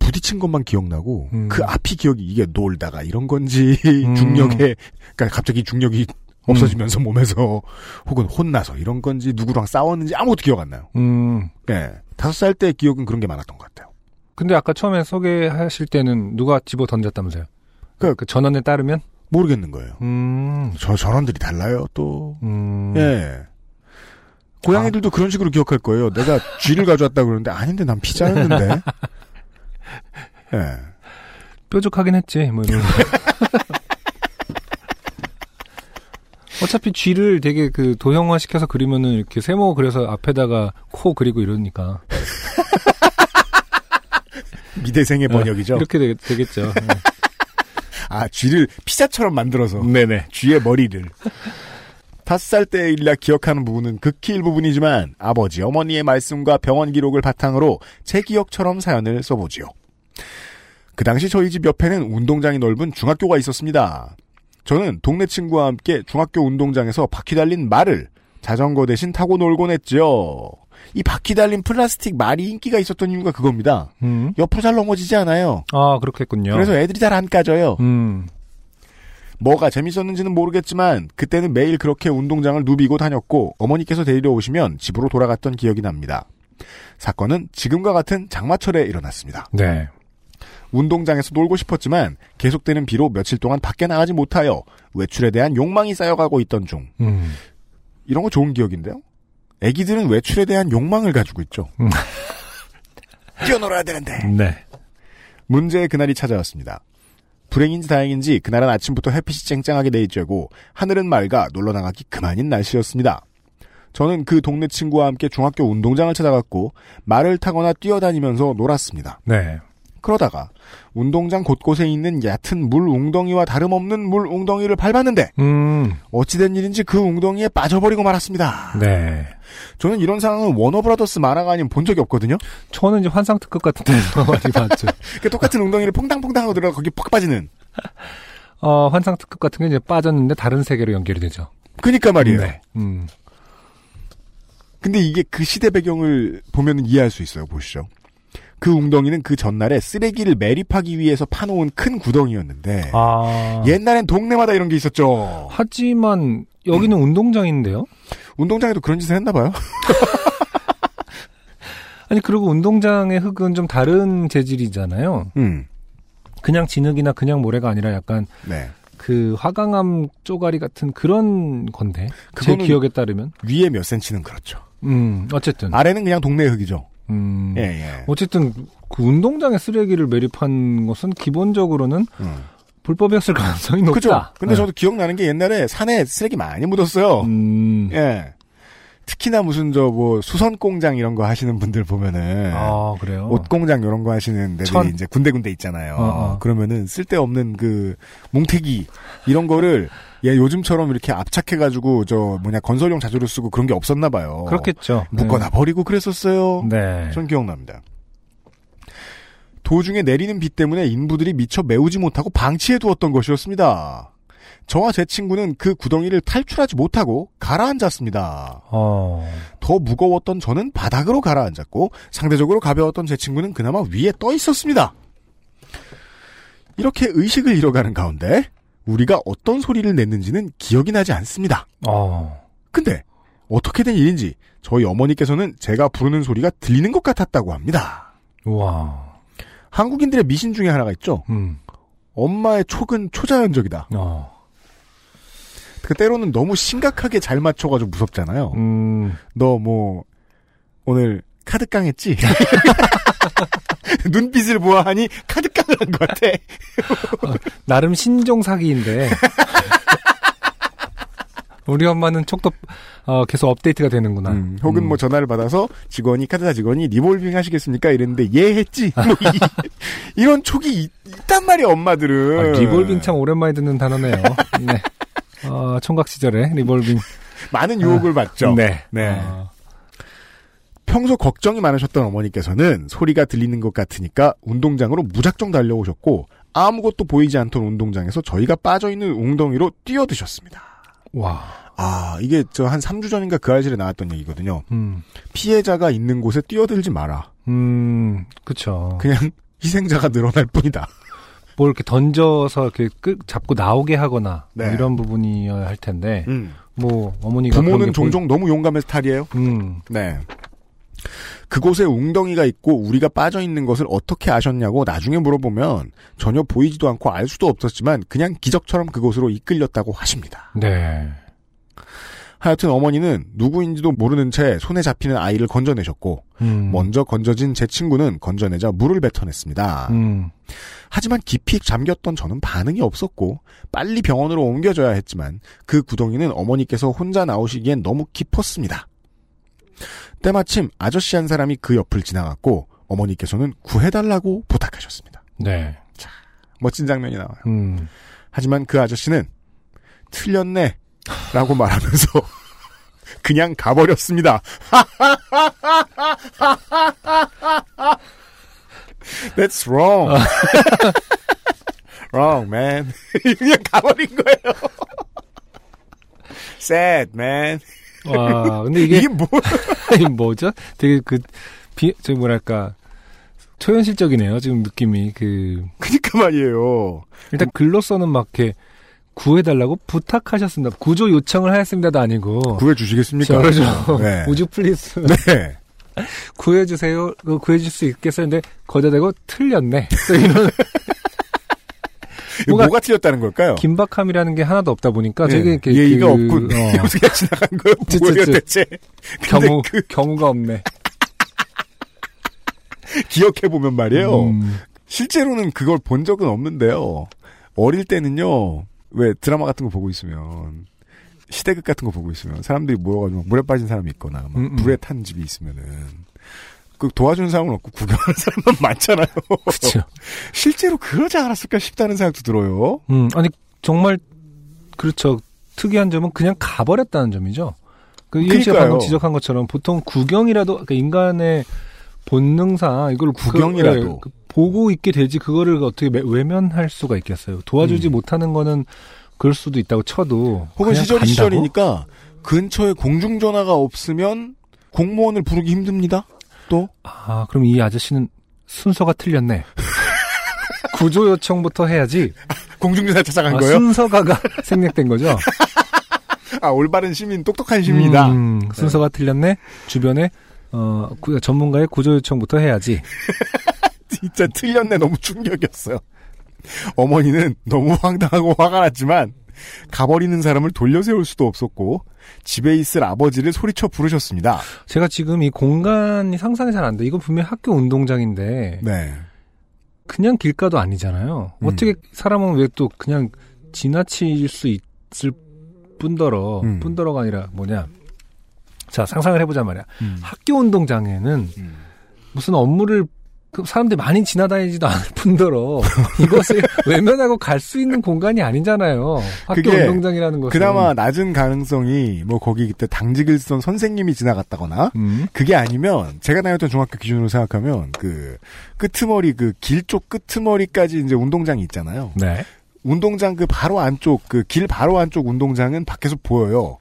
부딪힌 것만 기억나고 음. 그 앞이 기억이 이게 놀다가 이런 건지 음. <laughs> 중력에 그러니까 갑자기 중력이 없어지면서 몸에서 <laughs> 혹은 혼나서 이런 건지 누구랑 싸웠는지 아무것도 기억 안 나요. 음. 예. 다섯 살 때 기억은 그런 게 많았던 것 같아요. 근데 아까 처음에 소개하실 때는 누가 집어 던졌다면서요? 그- 그 전원에 따르면? 모르겠는 거예요. 음, 저 전원들이 달라요 또. 음. 예. 고양이들도 그런 식으로 기억할 거예요. 내가 쥐를 가져왔다 그러는데 아닌데 난 피자였는데. <laughs> 예. 뾰족하긴 했지, 뭐 이런. <laughs> 어차피 쥐를 되게 그 도형화 시켜서 그리면은 이렇게 세모 그려서 앞에다가 코 그리고 이러니까. <laughs> 미대생의 번역이죠. 이렇게 되겠, 되겠죠. 아 쥐를 피자처럼 만들어서 네네. 쥐의 머리를. 다섯 살 때의 일이라 기억하는 부분은 극히 일부분이지만 아버지 어머니의 말씀과 병원 기록을 바탕으로 제 기억처럼 사연을 써보지요. 그 당시 저희 집 옆에는 운동장이 넓은 중학교가 있었습니다. 저는 동네 친구와 함께 중학교 운동장에서 바퀴 달린 말을 자전거 대신 타고 놀곤 했죠. 이 바퀴 달린 플라스틱 말이 인기가 있었던 이유가 그겁니다. 음. 옆으로 잘 넘어지지 않아요. 아, 그렇겠군요. 그래서 애들이 잘 안 까져요. 음. 뭐가 재밌었는지는 모르겠지만 그때는 매일 그렇게 운동장을 누비고 다녔고 어머니께서 데리러 오시면 집으로 돌아갔던 기억이 납니다. 사건은 지금과 같은 장마철에 일어났습니다. 네. 운동장에서 놀고 싶었지만 계속되는 비로 며칠 동안 밖에 나가지 못하여 외출에 대한 욕망이 쌓여가고 있던 중 음. 이런 거 좋은 기억인데요. 애기들은 외출에 대한 욕망을 가지고 있죠. 음. <laughs> 뛰어놀아야 되는데. 네. 문제의 그날이 찾아왔습니다. 불행인지 다행인지 그날은 아침부터 햇빛이 쨍쨍하게 내리쬐고 하늘은 맑아 놀러 나가기 그만인 날씨였습니다. 저는 그 동네 친구와 함께 중학교 운동장을 찾아갔고 말을 타거나 뛰어다니면서 놀았습니다. 네. 그러다가 운동장 곳곳에 있는 얕은 물 웅덩이와 다름없는 물 웅덩이를 밟았는데 음. 어찌된 일인지 그 웅덩이에 빠져버리고 말았습니다. 네. 저는 이런 상황은 워너브라더스 만화가 아니면 본 적이 없거든요. 저는 이제 환상 특급 같은 데서 <laughs> 많이 봤죠. 그 똑같은 웅덩이를 퐁당퐁당 하고 들어가 거기 퍽 빠지는. 어, 환상 특급 같은 게 이제 빠졌는데 다른 세계로 연결이 되죠. 그니까 말이에요. 네. 음. 근데 이게 그 시대 배경을 보면 이해할 수 있어요. 보시죠. 그 웅덩이는 그 전날에 쓰레기를 매립하기 위해서 파놓은 큰 구덩이였는데 아. 옛날엔 동네마다 이런 게 있었죠. 하지만 여기는 운동장인데요. 운동장에도 그런 짓을 했나 봐요. <laughs> 아니 그리고 운동장의 흙은 좀 다른 재질이잖아요. 음. 그냥 진흙이나 그냥 모래가 아니라 약간 네. 그 화강암 쪼가리 같은 그런 건데 제 기억에 따르면 위에 몇 센치는 그렇죠. 음 어쨌든 아래는 그냥 동네 흙이죠. 음 예, 예. 어쨌든 그 운동장에 쓰레기를 매립한 것은 기본적으로는 음. 불법이었을 가능성이 높다. 그죠? 근데 네. 저도 기억나는 게 옛날에 산에 쓰레기 많이 묻었어요. 음. 예. 특히나 무슨 저 뭐 수선 공장 이런 거 하시는 분들 보면은 아 그래요. 옷 공장 이런 거 하시는 데들이 천. 이제 군데군데 있잖아요. 어, 어. 그러면은 쓸데없는 그 뭉태기 이런 거를 예 요즘처럼 이렇게 압착해가지고 저 뭐냐 건설용 자재로 쓰고 그런 게 없었나 봐요. 그렇겠죠. 묶어놔 버리고 그랬었어요. 네. 전 기억납니다. 도중에 내리는 비 때문에 인부들이 미처 메우지 못하고 방치해 두었던 것이었습니다. 저와 제 친구는 그 구덩이를 탈출하지 못하고 가라앉았습니다. 어. 더 무거웠던 저는 바닥으로 가라앉았고 상대적으로 가벼웠던 제 친구는 그나마 위에 떠 있었습니다. 이렇게 의식을 잃어가는 가운데 우리가 어떤 소리를 냈는지는 기억이 나지 않습니다. 어. 근데 어떻게 된 일인지 저희 어머니께서는 제가 부르는 소리가 들리는 것 같았다고 합니다. 와. 한국인들의 미신 중에 하나가 있죠. 음. 엄마의 촉은 초자연적이다. 어. 그 때로는 너무 심각하게 잘 맞춰가지고 무섭잖아요. 음. 너 뭐 오늘 카드 깡 했지? <laughs> <laughs> 눈빛을 보아하니 카드 깡을 한 것 같아. 나름 신종 사기인데. <laughs> 우리 엄마는 촉도 어, 계속 업데이트가 되는구나. 음, 혹은 음. 뭐 전화를 받아서 직원이 카드사 직원이 리볼빙 하시겠습니까? 이랬는데 예 했지. 뭐 이런 <laughs> 촉이 있단 말이야 엄마들은. 아, 리볼빙 참 오랜만에 듣는 단어네요. 네. 어, 총각 시절에 리볼빙. 많은 유혹을 받죠. 네. 네. 어, 평소 걱정이 많으셨던 어머니께서는 소리가 들리는 것 같으니까 운동장으로 무작정 달려오셨고 아무것도 보이지 않던 운동장에서 저희가 빠져있는 웅덩이로 뛰어드셨습니다. 와. 아, 이게 저 한 3주 전인가 그 알실에 나왔던 얘기거든요. 음. 피해자가 있는 곳에 뛰어들지 마라. 음, 그쵸. 그냥 <laughs> 희생자가 늘어날 뿐이다. 뭘 이렇게 던져서 이렇게 끌, 잡고 나오게 하거나 뭐 네. 이런 부분이어야 할 텐데 음. 뭐 어머니가 부모는 게 종종 너무 용감한 스타일이에요. 보이- 음, 네. 그곳에 웅덩이가 있고 우리가 빠져 있는 것을 어떻게 아셨냐고 나중에 물어보면 전혀 보이지도 않고 알 수도 없었지만 그냥 기적처럼 그곳으로 이끌렸다고 하십니다. 네. 하여튼 어머니는 누구인지도 모르는 채 손에 잡히는 아이를 건져내셨고 음. 먼저 건져진 제 친구는 건져내자 물을 뱉어냈습니다. 음. 하지만 깊이 잠겼던 저는 반응이 없었고 빨리 병원으로 옮겨져야 했지만 그 구덩이는 어머니께서 혼자 나오시기엔 너무 깊었습니다. 때마침 아저씨 한 사람이 그 옆을 지나갔고 어머니께서는 구해달라고 부탁하셨습니다. 네. 멋진 장면이 나와요. 음. 하지만 그 아저씨는 틀렸네 라고 말하면서 <laughs> 그냥 가버렸습니다. <laughs> That's wrong. <laughs> wrong, man. 그냥 가버린 거예요. Sad, man. 와, 근데 이게 이게 뭐? <laughs> 뭐죠? 되게 그, 비, 저 뭐랄까, 초현실적이네요, 지금 느낌이. 그, 그니까 말이에요. 일단 글로서는 막 이렇게 구해달라고 부탁하셨습니다. 구조 요청을 하였습니다도 아니고. 구해주시겠습니까? 저러죠. 네. <laughs> Would you please. 네. <laughs> 구해주세요. 그거 구해줄 수 있겠어요? 근데 대고 틀렸네. 또 이런 뭐가- 뭐가 틀렸다는 걸까요? 긴박함이라는 게 하나도 없다 보니까 네. 되게 이렇게 예의가 그, 없군. 어, <laughs> 그냥 지나간 거예요. 뭐예요 쯔. 대체? 경우, 그- 경우가 없네. <laughs> 기억해 보면 말이에요. 음, 실제로는 그걸 본 적은 없는데요. 어릴 때는요, 왜 드라마 같은 거 보고 있으면, 시대극 같은 거 보고 있으면, 사람들이 모여가지고 막 물에 빠진 사람이 있거나, 막 음, 음. 불에 탄 집이 있으면은, 그 도와주는 사람은 없고 구경하는 사람만 <laughs> 많잖아요. 그쵸. <laughs> 실제로 그러지 않았을까 싶다는 생각도 들어요. 음, 아니, 정말, 그렇죠. 특이한 점은 그냥 가버렸다는 점이죠. 그, 씨가 그러니까요. 방금 지적한 것처럼 보통 구경이라도, 그러니까 인간의 본능상 이걸 구- 구경이라도. 그, 그 보고 있게 되지, 그거를 어떻게 매- 외면할 수가 있겠어요. 도와주지 음. 못하는 거는 그럴 수도 있다고 쳐도. 혹은 간다고? 시절이니까, 근처에 공중전화가 없으면, 공무원을 부르기 힘듭니다. 또, 아, 그럼 이 아저씨는 순서가 틀렸네. <laughs> 구조 요청부터 해야지. 공중전화 찾아간 아, 거예요? 순서가가 <laughs> 생략된 거죠. 아, 올바른 시민, 똑똑한 시민이다. 음, 순서가 틀렸네. 주변에 어, 구- 전문가의 구조 요청부터 해야지. <laughs> 진짜 틀렸네. 너무 충격이었어요. 어머니는 너무 황당하고 화가 났지만 가버리는 사람을 돌려 세울 수도 없었고 집에 있을 아버지를 소리쳐 부르셨습니다. 제가 지금 이 공간이 상상이 잘 안 돼. 이건 분명히 학교 운동장인데 네. 그냥 길가도 아니잖아요. 음. 어떻게 사람은 왜 또 그냥 지나칠 수 있을 뿐더러 음. 뿐더러가 아니라 뭐냐? 자 상상을 해보자 말이야. 음. 학교 운동장에는 무슨 업무를 그 사람들이 많이 지나다니지도 않을 <laughs> 뿐더러 이것을 <laughs> 외면하고 갈 수 있는 공간이 아니잖아요. 학교 그게 운동장이라는 것은 그나마 낮은 가능성이 뭐 거기 그때 당직을 쓰던 선생님이 지나갔다거나 음. 그게 아니면 제가 다녔던 중학교 기준으로 생각하면 그 끄트머리 그 길 쪽 끄트머리까지 이제 운동장이 있잖아요. 네. 운동장 그 바로 안쪽 그 길 바로 안쪽 운동장은 밖에서 보여요.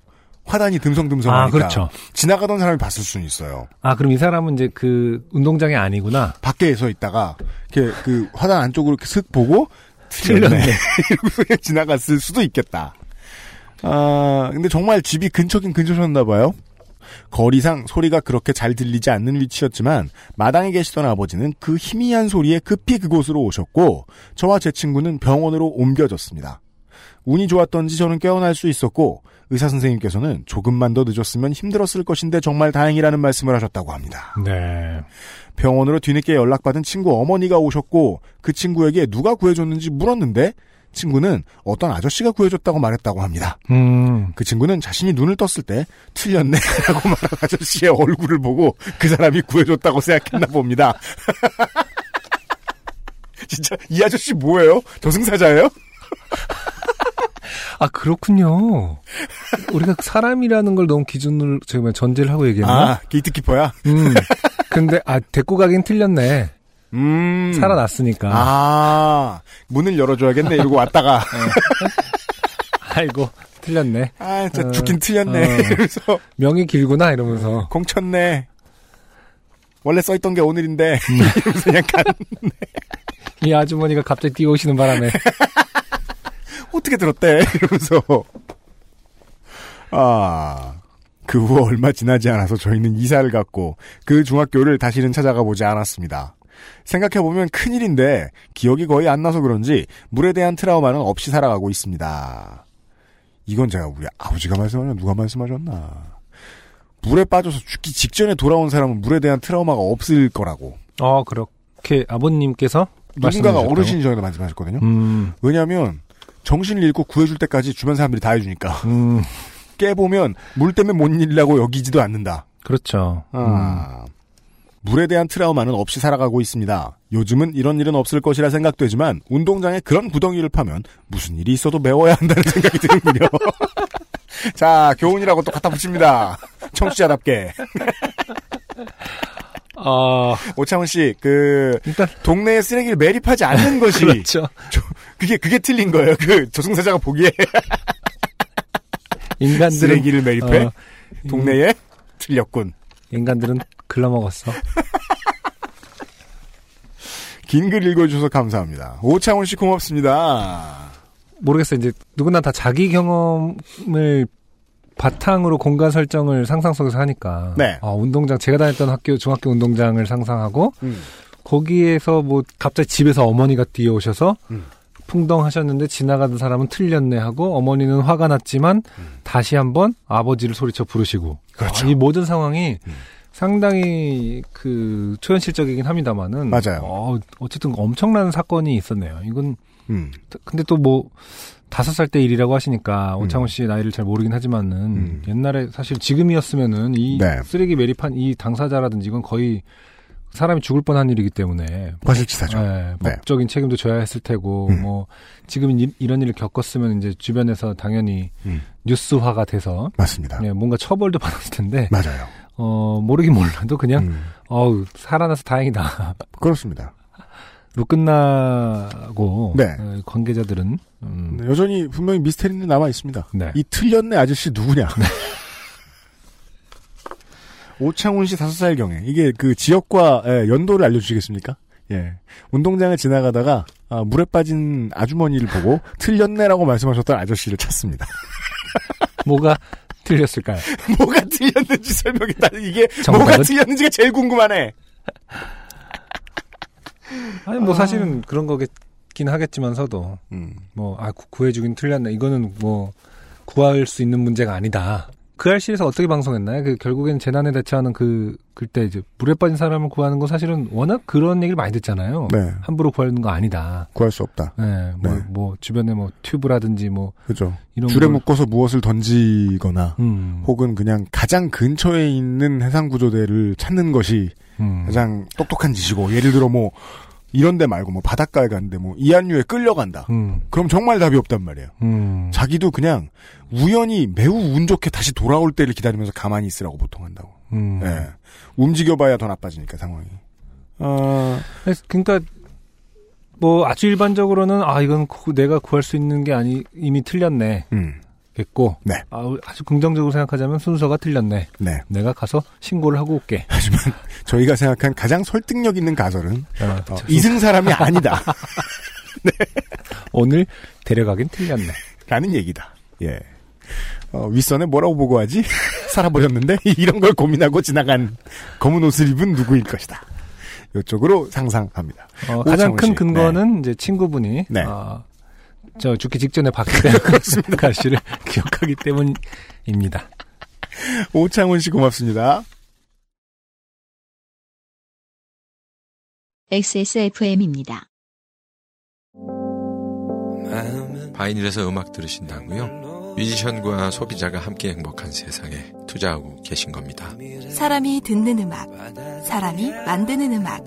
화단이 듬성듬성하니까 아 그렇죠. 지나가던 사람이 봤을 수는 있어요. 아 그럼 이 사람은 이제 그 운동장이 아니구나. 밖에 서 있다가 이렇게 그 화단 안쪽으로 이렇게 슥 보고 틀렸네. <laughs> 그냥 지나갔을 수도 있겠다. 아 근데 정말 집이 근처긴 근처셨나 봐요. 거리상 소리가 그렇게 잘 들리지 않는 위치였지만 마당에 계시던 아버지는 그 희미한 소리에 급히 그곳으로 오셨고 저와 제 친구는 병원으로 옮겨졌습니다. 운이 좋았던지 저는 깨어날 수 있었고 의사 선생님께서는 조금만 더 늦었으면 힘들었을 것인데 정말 다행이라는 말씀을 하셨다고 합니다. 네. 병원으로 뒤늦게 연락받은 친구 어머니가 오셨고 그 친구에게 누가 구해줬는지 물었는데 친구는 어떤 아저씨가 구해줬다고 말했다고 합니다. 음. 그 친구는 자신이 눈을 떴을 때 틀렸네 라고 말한 아저씨의 얼굴을 보고 그 사람이 구해줬다고 생각했나 봅니다. <laughs> 진짜 이 아저씨 뭐예요? 저승사자예요? 아 그렇군요. 우리가 사람이라는 걸 너무 기준으로 제가 뭐 전제를 하고 얘기했나? 아 게이트키퍼야? 음. 근데 아 데리고 가긴 틀렸네. 음. 살아났으니까. 아 문을 열어줘야겠네 이러고 왔다가 <laughs> 아이고 틀렸네. 아 진짜 어, 죽긴 틀렸네 어. <laughs> 이러면서 명이 길구나 이러면서. 공쳤네. 원래 써있던 게 오늘인데 음. <laughs> 이러면서 그냥 간이 아주머니가 갑자기 뛰어오시는 바람에 어떻게 들었대 <laughs> 이러면서 아 그 후 얼마 지나지 않아서 저희는 이사를 갔고 그 중학교를 다시는 찾아가 보지 않았습니다. 생각해보면 큰일인데 기억이 거의 안 나서 그런지 물에 대한 트라우마는 없이 살아가고 있습니다. 이건 제가 우리 아버지가 말씀하셨나 누가 말씀하셨나. 물에 빠져서 죽기 직전에 돌아온 사람은 물에 대한 트라우마가 없을 거라고. 어, 그렇게 아버님께서 누군가가? 어르신이 전에도 말씀하셨거든요. 음, 왜냐하면 정신을 잃고 구해줄 때까지 주변 사람들이 다 해주니까 음, <laughs> 깨보면 물 때문에 못 일이라고 여기지도 않는다. 그렇죠. 음. 아. 물에 대한 트라우마는 없이 살아가고 있습니다. 요즘은 이런 일은 없을 것이라 생각되지만 운동장에 그런 구덩이를 파면 무슨 일이 있어도 메워야 한다는 생각이 드는군요. <laughs> 자, 교훈이라고 또 갖다 붙입니다. 청취자답게. 아, <laughs> 오창훈 씨, 그 일단 동네에 쓰레기를 매립하지 않는 것이 그렇죠. 그게 그게 틀린 거예요. 그 저승사자가 보기에 <laughs> 인간들은 쓰레기를 매립해 어, 동네에 틀렸군. 인간들은 글러먹었어. <laughs> 긴 글 읽어주셔서 감사합니다. 오창훈 씨 고맙습니다. 모르겠어요. 이제 누구나 다 자기 경험을 바탕으로 공간 설정을 상상 속에서 하니까. 네. 아, 운동장 제가 다녔던 학교 중학교 운동장을 상상하고 음. 거기에서 뭐 갑자기 집에서 어머니가 뛰어오셔서 음. 풍덩하셨는데 지나가던 사람은 틀렸네 하고 어머니는 화가 났지만 다시 한번 아버지를 소리쳐 부르시고 음. 그렇죠. 아, 이 모든 상황이 음. 상당히 그 초현실적이긴 합니다만은 맞아요. 어, 어쨌든 엄청난 사건이 있었네요. 이건 음. 근데 또 뭐 다섯 살 때 일이라고 하시니까 오창훈 씨 나이를 잘 모르긴 하지만은 음. 옛날에 사실 지금이었으면은 이 네. 쓰레기 매립한 이 당사자라든지 이건 거의 사람이 죽을 뻔한 일이기 때문에 과실치사죠. 예, 네. 법적인 책임도 져야 했을 테고 음. 뭐 지금 이, 이런 일을 겪었으면 이제 주변에서 당연히 음. 뉴스화가 돼서 맞습니다. 예, 뭔가 처벌도 <laughs> 받았을 텐데 맞아요. 어 모르긴 몰라도 그냥 음. 어우 살아나서 다행이다. 그렇습니다. 로 끝나고 네. 어, 관계자들은 음, 네, 여전히 분명히 미스테리는 남아 있습니다. 네. 이 틀렸네 아저씨 누구냐? <laughs> 오창훈 씨 다섯 살 경에 이게 그 지역과 예, 연도를 알려주시겠습니까? 예, 운동장을 지나가다가 아, 물에 빠진 아주머니를 보고 <laughs> 틀렸네라고 말씀하셨던 아저씨를 찾습니다. <laughs> 뭐가 틀렸을까요? <laughs> 뭐가 틀렸는지 설명해 달 이게 정답은? 뭐가 틀렸는지가 제일 궁금하네. 아니 뭐 사실은 그런 거겠긴 하겠지만서도 음, 뭐아 구해주긴 틀렸네. 이거는 뭐 구할 수 있는 문제가 아니다. 그 알실에서 어떻게 방송했나요? 그 결국엔 재난에 대처하는 그 그때 이제 물에 빠진 사람을 구하는 건 사실은 워낙 그런 얘기를 많이 듣잖아요. 네, 함부로 구하는 거 아니다. 구할 수 없다. 네, 뭐, 네. 뭐 주변에 뭐 튜브라든지 뭐 그죠. 이런 줄에 걸- 묶어서 무엇을 던지거나 음, 혹은 그냥 가장 근처에 있는 해상 구조대를 찾는 것이 음. 가장 똑똑한 짓이고 예를 들어 뭐 이런 데 말고 뭐 바닷가에 갔는데 뭐 이한류에 끌려간다. 음, 그럼 정말 답이 없단 말이에요. 음. 자기도 그냥 우연히 매우 운 좋게 다시 돌아올 때를 기다리면서 가만히 있으라고 보통 한다고. 음. 예. 움직여봐야 더 나빠지니까 상황이. 어, 그래서 그러니까 뭐 아주 일반적으로는 아 이건 구- 내가 구할 수 있는 게 아니 이미 틀렸네 음, 겠고 네. 아, 아주 긍정적으로 생각하자면 순서가 틀렸네 네. 내가 가서 신고를 하고 올게 <laughs> 하지만 저희가 생각한 가장 설득력 있는 가설은 어, 어, 저- 이승 사람이 아니다. <laughs> <laughs> 오늘 데려가긴 틀렸네 라는 얘기다. 예. 어, 윗선에 뭐라고 보고하지? 살아버렸는데 이런 걸 고민하고 지나간 검은 옷을 입은 누구일 것이다. 이쪽으로 상상합니다. 어, 가장 큰 씨. 근거는 이제 친구분이 네. 어, 저 죽기 직전에 박대 <laughs> 가시를 <laughs> 기억하기 때문입니다 오창훈 씨 고맙습니다. XSFM입니다. 바이닐에서 음악 들으신다고요? 뮤지션과 소비자가 함께 행복한 세상에 투자하고 계신 겁니다. 사람이 듣는 음악, 사람이 만드는 음악.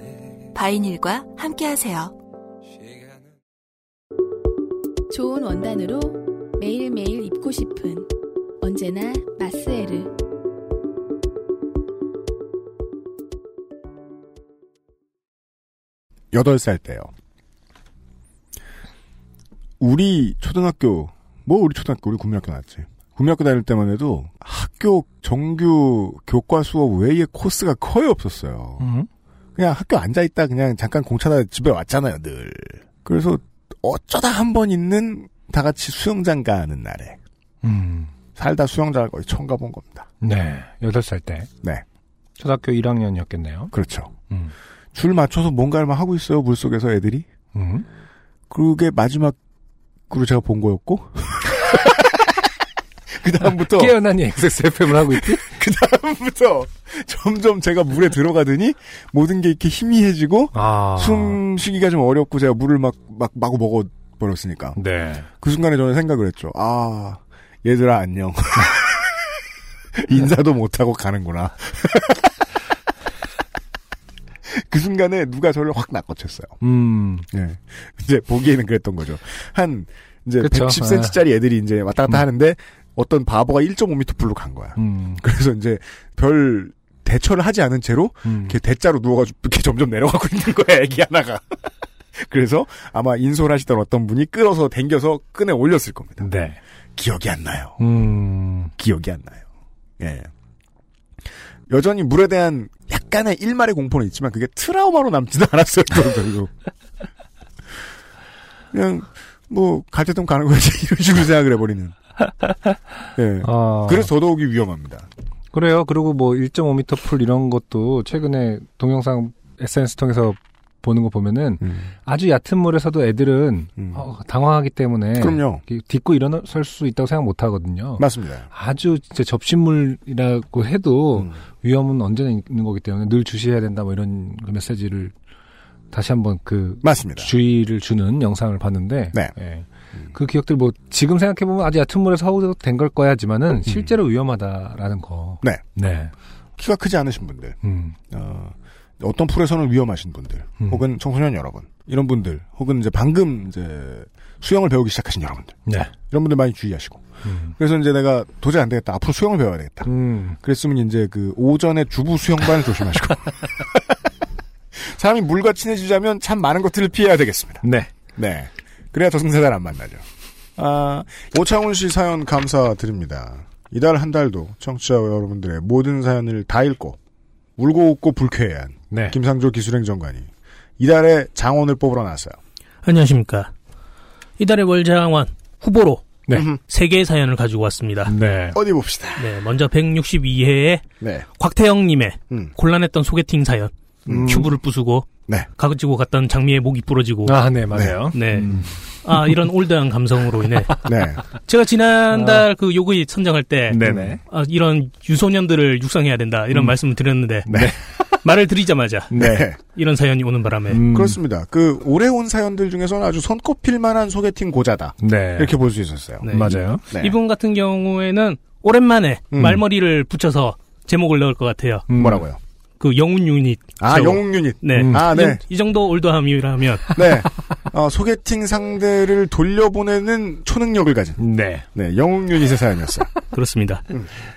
바이닐과 함께하세요. 좋은 원단으로 매일매일 입고 싶은 언제나 마스에르. 여덟 살 때요. 우리 초등학교, 뭐 우리 초등학교, 우리 국민학교 나왔지. 국민학교 다닐 때만 해도 학교 정규 교과 수업 외에 코스가 거의 없었어요. 음. 그냥 학교 앉아있다 그냥 잠깐 공차다 집에 왔잖아요, 늘. 그래서 어쩌다 한 번 있는 다 같이 수영장 가는 날에 음. 살다 수영장을 거의 처음 가본 겁니다. 네. 8살 때. 네. 초등학교 1학년이었겠네요. 그렇죠. 음. 줄 맞춰서 뭔가를 막 하고 있어요, 물 속에서 애들이. 음. 그게 마지막으로 제가 본 거였고. <laughs> 그 다음부터, 깨어나니 XSFM을 <laughs> 하고 있지? 그 다음부터 점점 제가 물에 들어가더니 모든 게 이렇게 희미해지고 아. 숨 쉬기가 좀 어렵고 제가 물을 막, 막, 마구 먹어 버렸으니까. 네. 그 순간에 저는 생각을 했죠. 아, 얘들아, 안녕. <laughs> 인사도 못 하고 가는구나. <laughs> 그 순간에 누가 저를 확 낚아챘어요. 음. 예. 이제 보기에는 그랬던 거죠. 한, 이제 그쵸. 110cm짜리 애들이 이제 왔다 갔다 하는데 어떤 바보가 1.5m 불로 간 거야. 음. 그래서 이제 별 대처를 하지 않은 채로 음. 이렇게 대자로 누워가지고 이렇게 <laughs> 점점 내려가고 있는 거야, 애기 하나가. <laughs> 그래서 아마 인솔하시던 어떤 분이 끌어서 당겨서 끈에 올렸을 겁니다. 네. 기억이 안 나요. 음. 기억이 안 나요. 예. 여전히 물에 대한 약간의 일말의 공포는 있지만 그게 트라우마로 남지는 않았어요. 또 별로. 그냥 뭐좀 가는 거지 <laughs> 이런 식으로 생각을 해버리는. 예. 아. 그래서 더더욱이 위험합니다. 그래요. 그리고 뭐 1.5m 풀 이런 것도 최근에 동영상 SNS 통해서 보는 거 보면은 아주 얕은 물에서도 애들은 음. 어, 당황하기 때문에 그럼요. 딛고 일어설 수 있다고 생각 못 하거든요. 맞습니다. 아주 진짜 접시물이라고 해도 음. 위험은 언제나 있는 거기 때문에 늘 주시해야 된다 뭐 이런 그 메시지를 다시 한번 그 맞습니다. 주의를 주는 영상을 봤는데 네. 예. 그 기억들 뭐 지금 생각해 보면 아주 얕은 물에서 하고 된 걸 거야지만은 실제로 위험하다라는 거. 네. 네. 키가 크지 않으신 분들, 음. 어, 어떤 풀에서는 위험하신 분들, 음. 혹은 청소년 여러분, 이런 분들, 혹은 이제 방금 이제 수영을 배우기 시작하신 여러분들, 네. 이런 분들 많이 주의하시고. 음. 그래서 이제 내가 도저히 안 되겠다. 앞으로 수영을 배워야 되겠다. 음. 그랬으면 이제 그 오전에 주부 수영반을 <laughs> 조심하시고. <laughs> 사람이 물과 친해지자면 참 많은 것들을 피해야 되겠습니다. 네. 네. 그래야 저승사자를 안 만나죠. 아, 오창훈 씨 사연 감사드립니다. 이달 한 달도 청취자 여러분들의 모든 사연을 다 읽고 울고 웃고 불쾌해한 네. 김상조 기술행정관이 이달에 장원을 뽑으러 나왔어요. 안녕하십니까. 이달의 월장원 후보로 네. 음흠. 세 개의 사연을 가지고 왔습니다. 네. 어디 봅시다. 네, 먼저 162회에 네. 곽태영님의 음. 곤란했던 소개팅 사연. 음. 큐브를 부수고 네. 가지고 갔던 장미의 목이 부러지고 아, 네, 맞아요. 네. 음. 아 이런 올드한 감성으로 인해 <laughs> 네. 제가 지난달 그 요구이 선정할 때 네네. 아, 이런 유소년들을 육성해야 된다 이런 음. 말씀을 드렸는데 네. 말을 드리자마자 <laughs> 네. 이런 사연이 오는 바람에 음. 그렇습니다. 그 오래 온 사연들 중에서는 아주 손꼽힐 만한 소개팅 고자다. 네. 이렇게 볼 수 있었어요. 네. 맞아요. 네. 이분 같은 경우에는 오랜만에 음. 말머리를 붙여서 제목을 넣을 것 같아요. 음. 뭐라고요? 그 영웅 유닛. 아, 저거. 영웅 유닛. 네. 음. 아, 이, 네. 정- 이 정도 올드함이라면 <laughs> 네. 어, 소개팅 상대를 돌려보내는 초능력을 가진 네. 네, 영웅 유닛의 사연이었어요. <laughs> 그렇습니다.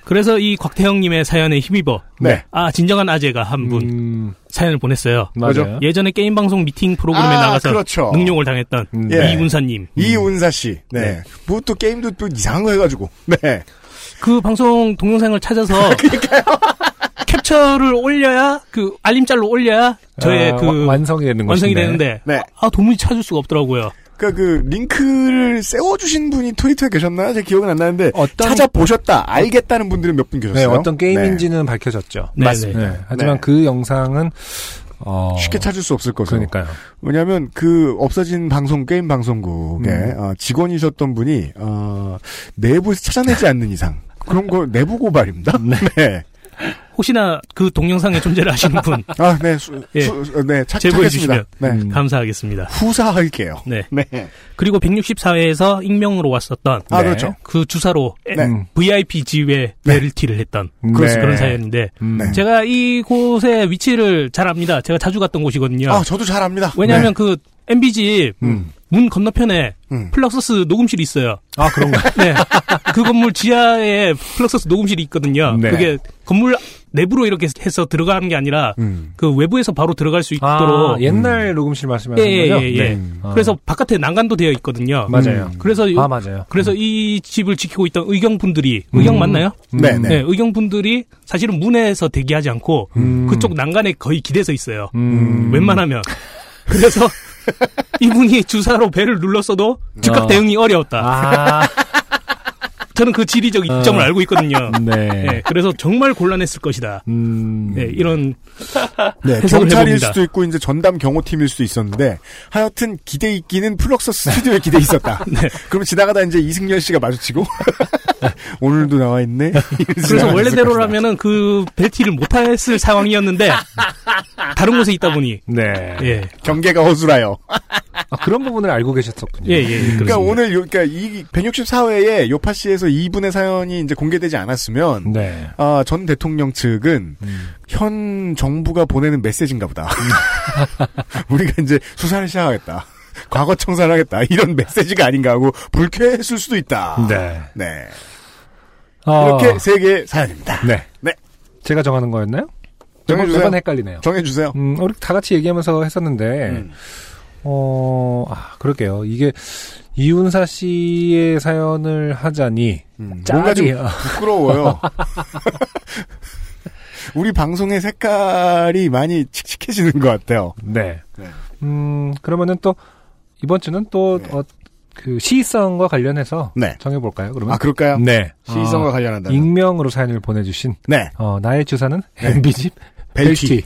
그래서 이 곽태형님의 사연에 힘입어 네. 아 진정한 아재가 한 분 음. 사연을 보냈어요. 맞아요. 예전에 게임 방송 미팅 프로그램에 아, 나가서 그렇죠. 능욕을 당했던 음. 예. 이운사님. 이운사 씨. 네. 네. 뭐또 게임도 또 이상한 거 해가지고. 네. 그 방송 동영상을 찾아서 <laughs> 캡처를 올려야 그 알림짤로 올려야 저의 아, 그 와- 완성이 되는 완성이 것인데. 되는데 네. 아 도무지 찾을 수가 없더라고요. 그니까 그, 링크를 세워주신 분이 트위터에 계셨나요? 제 기억은 안 나는데. 어떤 찾아보셨다. 알겠다는 분들은 몇분 네, 계셨어요. 어떤 게임인지는 밝혀졌죠. 네, 맞습니다. 네. 하지만 네. 그 영상은 어 쉽게 찾을 수 없을 것으로. 그러니까요. 왜냐하면 그 없어진 방송 게임 방송국에 음. 어, 직원이셨던 분이 어, 내부에서 찾아내지 않는 이상 그런 거 내부 고발입니다. 네. <laughs> 혹시나 그 동영상의 존재를 아시는 <laughs> 분 아, 네, 수, 예. 수, 어, 네, 착, 제보해. 주시면. 네. 음. 감사하겠습니다. 후사할게요. 네. 네. 그리고 164회에서 익명으로 왔었던 아, 네. 그렇죠. 그 주사로 네. 음. VIP 집에 벨튀를 했던 네. 그런, 그런 사연인데 음. 네. 제가 이곳의 위치를 잘 압니다. 제가 자주 갔던 곳이거든요. 아, 저도 잘 압니다. 왜냐하면 그 MBG 음. 문 건너편에 음. 플럭서스 녹음실이 있어요. 아 그런가? <laughs> 네. 그 건물 지하에 플럭서스 녹음실이 있거든요. 네. 그게 건물 내부로 이렇게 해서 들어가는 게 아니라 음. 그 외부에서 바로 들어갈 수 아, 있도록 옛날 녹음실 말씀하시는 예, 거죠? 예, 예. 네. 아. 그래서 바깥에 난간도 되어 있거든요. 맞아요. 그래서 아 맞아요. 그래서 이 집을 지키고 있던 의경 분들이 의경 음. 맞나요? 네, 네. 네, 의경 분들이 사실은 문에서 대기하지 않고 음. 그쪽 난간에 거의 기대서 있어요. 음. 웬만하면. <laughs> 그래서 이분이 주사로 배를 눌렀어도 즉각 어. 대응이 어려웠다. 아 저는 그 지리적 이점을 어. 알고 있거든요. <laughs> 네. 예, 그래서 정말 곤란했을 것이다. 음. 예, 이런 네, 경찰일 해봅니다. 수도 있고 이제 전담 경호팀일 수도 있었는데 하여튼 기대 있기는 플럭서 스튜디오에 기대 있었다. <laughs> 그러면 지나가다 이제 이승열 씨가 마주치고 <laughs> 오늘도 나와 있네. 그래서 원래대로라면은 그 벨티를 못 했을 상황이었는데 다른 곳에 있다 보니 네. 예, 경계가 허술하여. 아, 그런 부분을 알고 계셨었군요. 예, 예. 그러니까 그렇습니다. 오늘 요, 그러니까 이 164회에 요파 씨에서 이분의 사연이 이제 공개되지 않았으면 네. 아, 전 대통령 측은 음. 현 정부가 보내는 메시지인가 보다. <laughs> 우리가 이제 수사를 시작하겠다. 과거 청산을 하겠다. 이런 메시지가 아닌가 하고 불쾌했을 수도 있다. 네. 네. 어, 이렇게 세 개의 사연입니다. 네. 네. 제가 정하는 거였나요? 정해주세요. 매번 헷갈리네요. 정해주세요. 음, 우리 다 같이 얘기하면서 했었는데, 음. 어, 아, 그럴게요. 이게, 이윤사 씨의 사연을 하자니, 음, 뭔가 좀 부끄러워요. <laughs> 우리 방송의 색깔이 많이 칙칙해지는 것 같아요. 네. 네. 음, 그러면은 또, 이번 주는 또, 네. 어, 그, 시성과 관련해서 네. 정해볼까요, 그러면? 아, 그럴까요? 네. 시성과 어, 관련한다. 익명으로 사연을 보내주신, 네. 어, 나의 주사는 네. MB집 벨티. 벨티.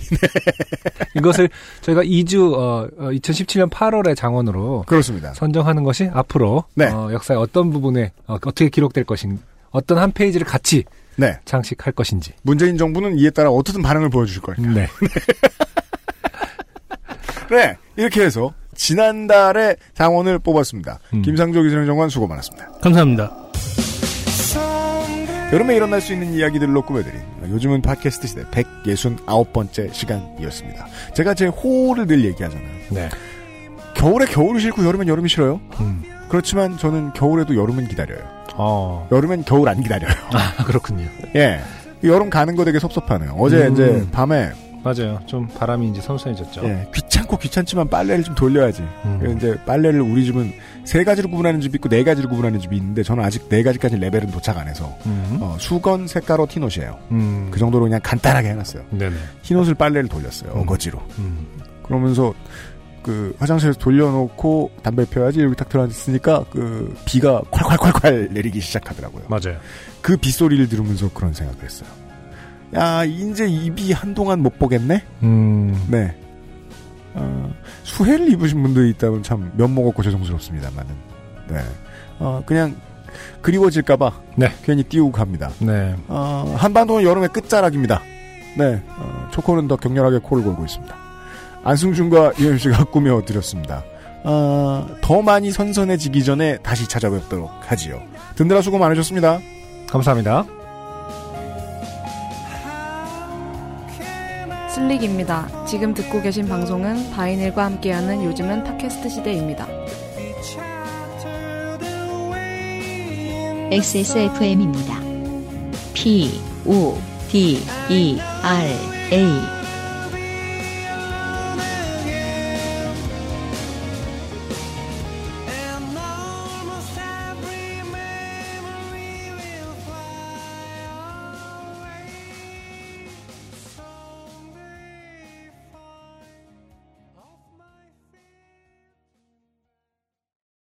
<laughs> 이것을 저희가 2주, 어, 2017년 8월에 장원으로 그렇습니다. 선정하는 것이 앞으로, 네. 어, 역사의 어떤 부분에, 어, 어떻게 기록될 것인, 어떤 한 페이지를 같이 네. 장식할 것인지. 문재인 정부는 이에 따라 어떻든 반응을 보여주실 거예요. 네. <laughs> 네. 이렇게 해서 지난달에 장원을 뽑았습니다. 음. 김상조 기술행 정관 수고 많았습니다. 감사합니다. 여름에 일어날 수 있는 이야기들로 꾸며드린 요즘은 팟캐스트 시대 169번째 시간이었습니다. 제가 제 호를 늘 얘기하잖아요. 네. 겨울에 겨울이 싫고 여름엔 여름이 싫어요. 음. 그렇지만 저는 겨울에도 여름은 기다려요. 어, 여름엔 겨울 안 기다려요. 아, 그렇군요. 예. 여름 가는 거 되게 섭섭하네요. 어제 음. 이제 밤에 맞아요. 좀 바람이 이제 선선해졌죠. 예, 귀찮고 귀찮지만 빨래를 좀 돌려야지. 음. 그래서 이제 빨래를 우리 집은 세 가지로 구분하는 집이 있고 네 가지로 구분하는 집이 있는데 저는 아직 네 가지까지 레벨은 도착 안 해서 음. 어, 수건, 색깔옷, 흰옷이에요. 음. 그 정도로 그냥 간단하게 해놨어요. 네네. 흰옷을 빨래를 돌렸어요. 음. 어거지로. 음. 그러면서 그 화장실에서 돌려놓고 담배 펴야지 여기 딱 들어앉았으니까 그 비가 콸콸콸콸 내리기 시작하더라고요. 맞아요. 그 빗소리를 들으면서 그런 생각을 했어요. 야, 이제 입이 한동안 못 보겠네? 음. 네. 어, 수해를 입으신 분들이 있다면 참 면목 없고 죄송스럽습니다만은. 네. 어, 그냥 그리워질까봐. 네. 괜히 띄우고 갑니다. 네. 어, 한반도는 여름의 끝자락입니다. 네. 어, 초코는 더 격렬하게 코를 골고 있습니다. 안승준과 유현 씨가 <laughs> 꾸며드렸습니다. 어, 더 많이 선선해지기 전에 다시 찾아뵙도록 하지요. 든든한 수고 많으셨습니다. 감사합니다. 슬릭입니다. 지금 듣고 계신 방송은 바이닐과 함께하는 요즘은 팟캐스트 시대입니다. XSFM입니다. P, O, D, E, R, A.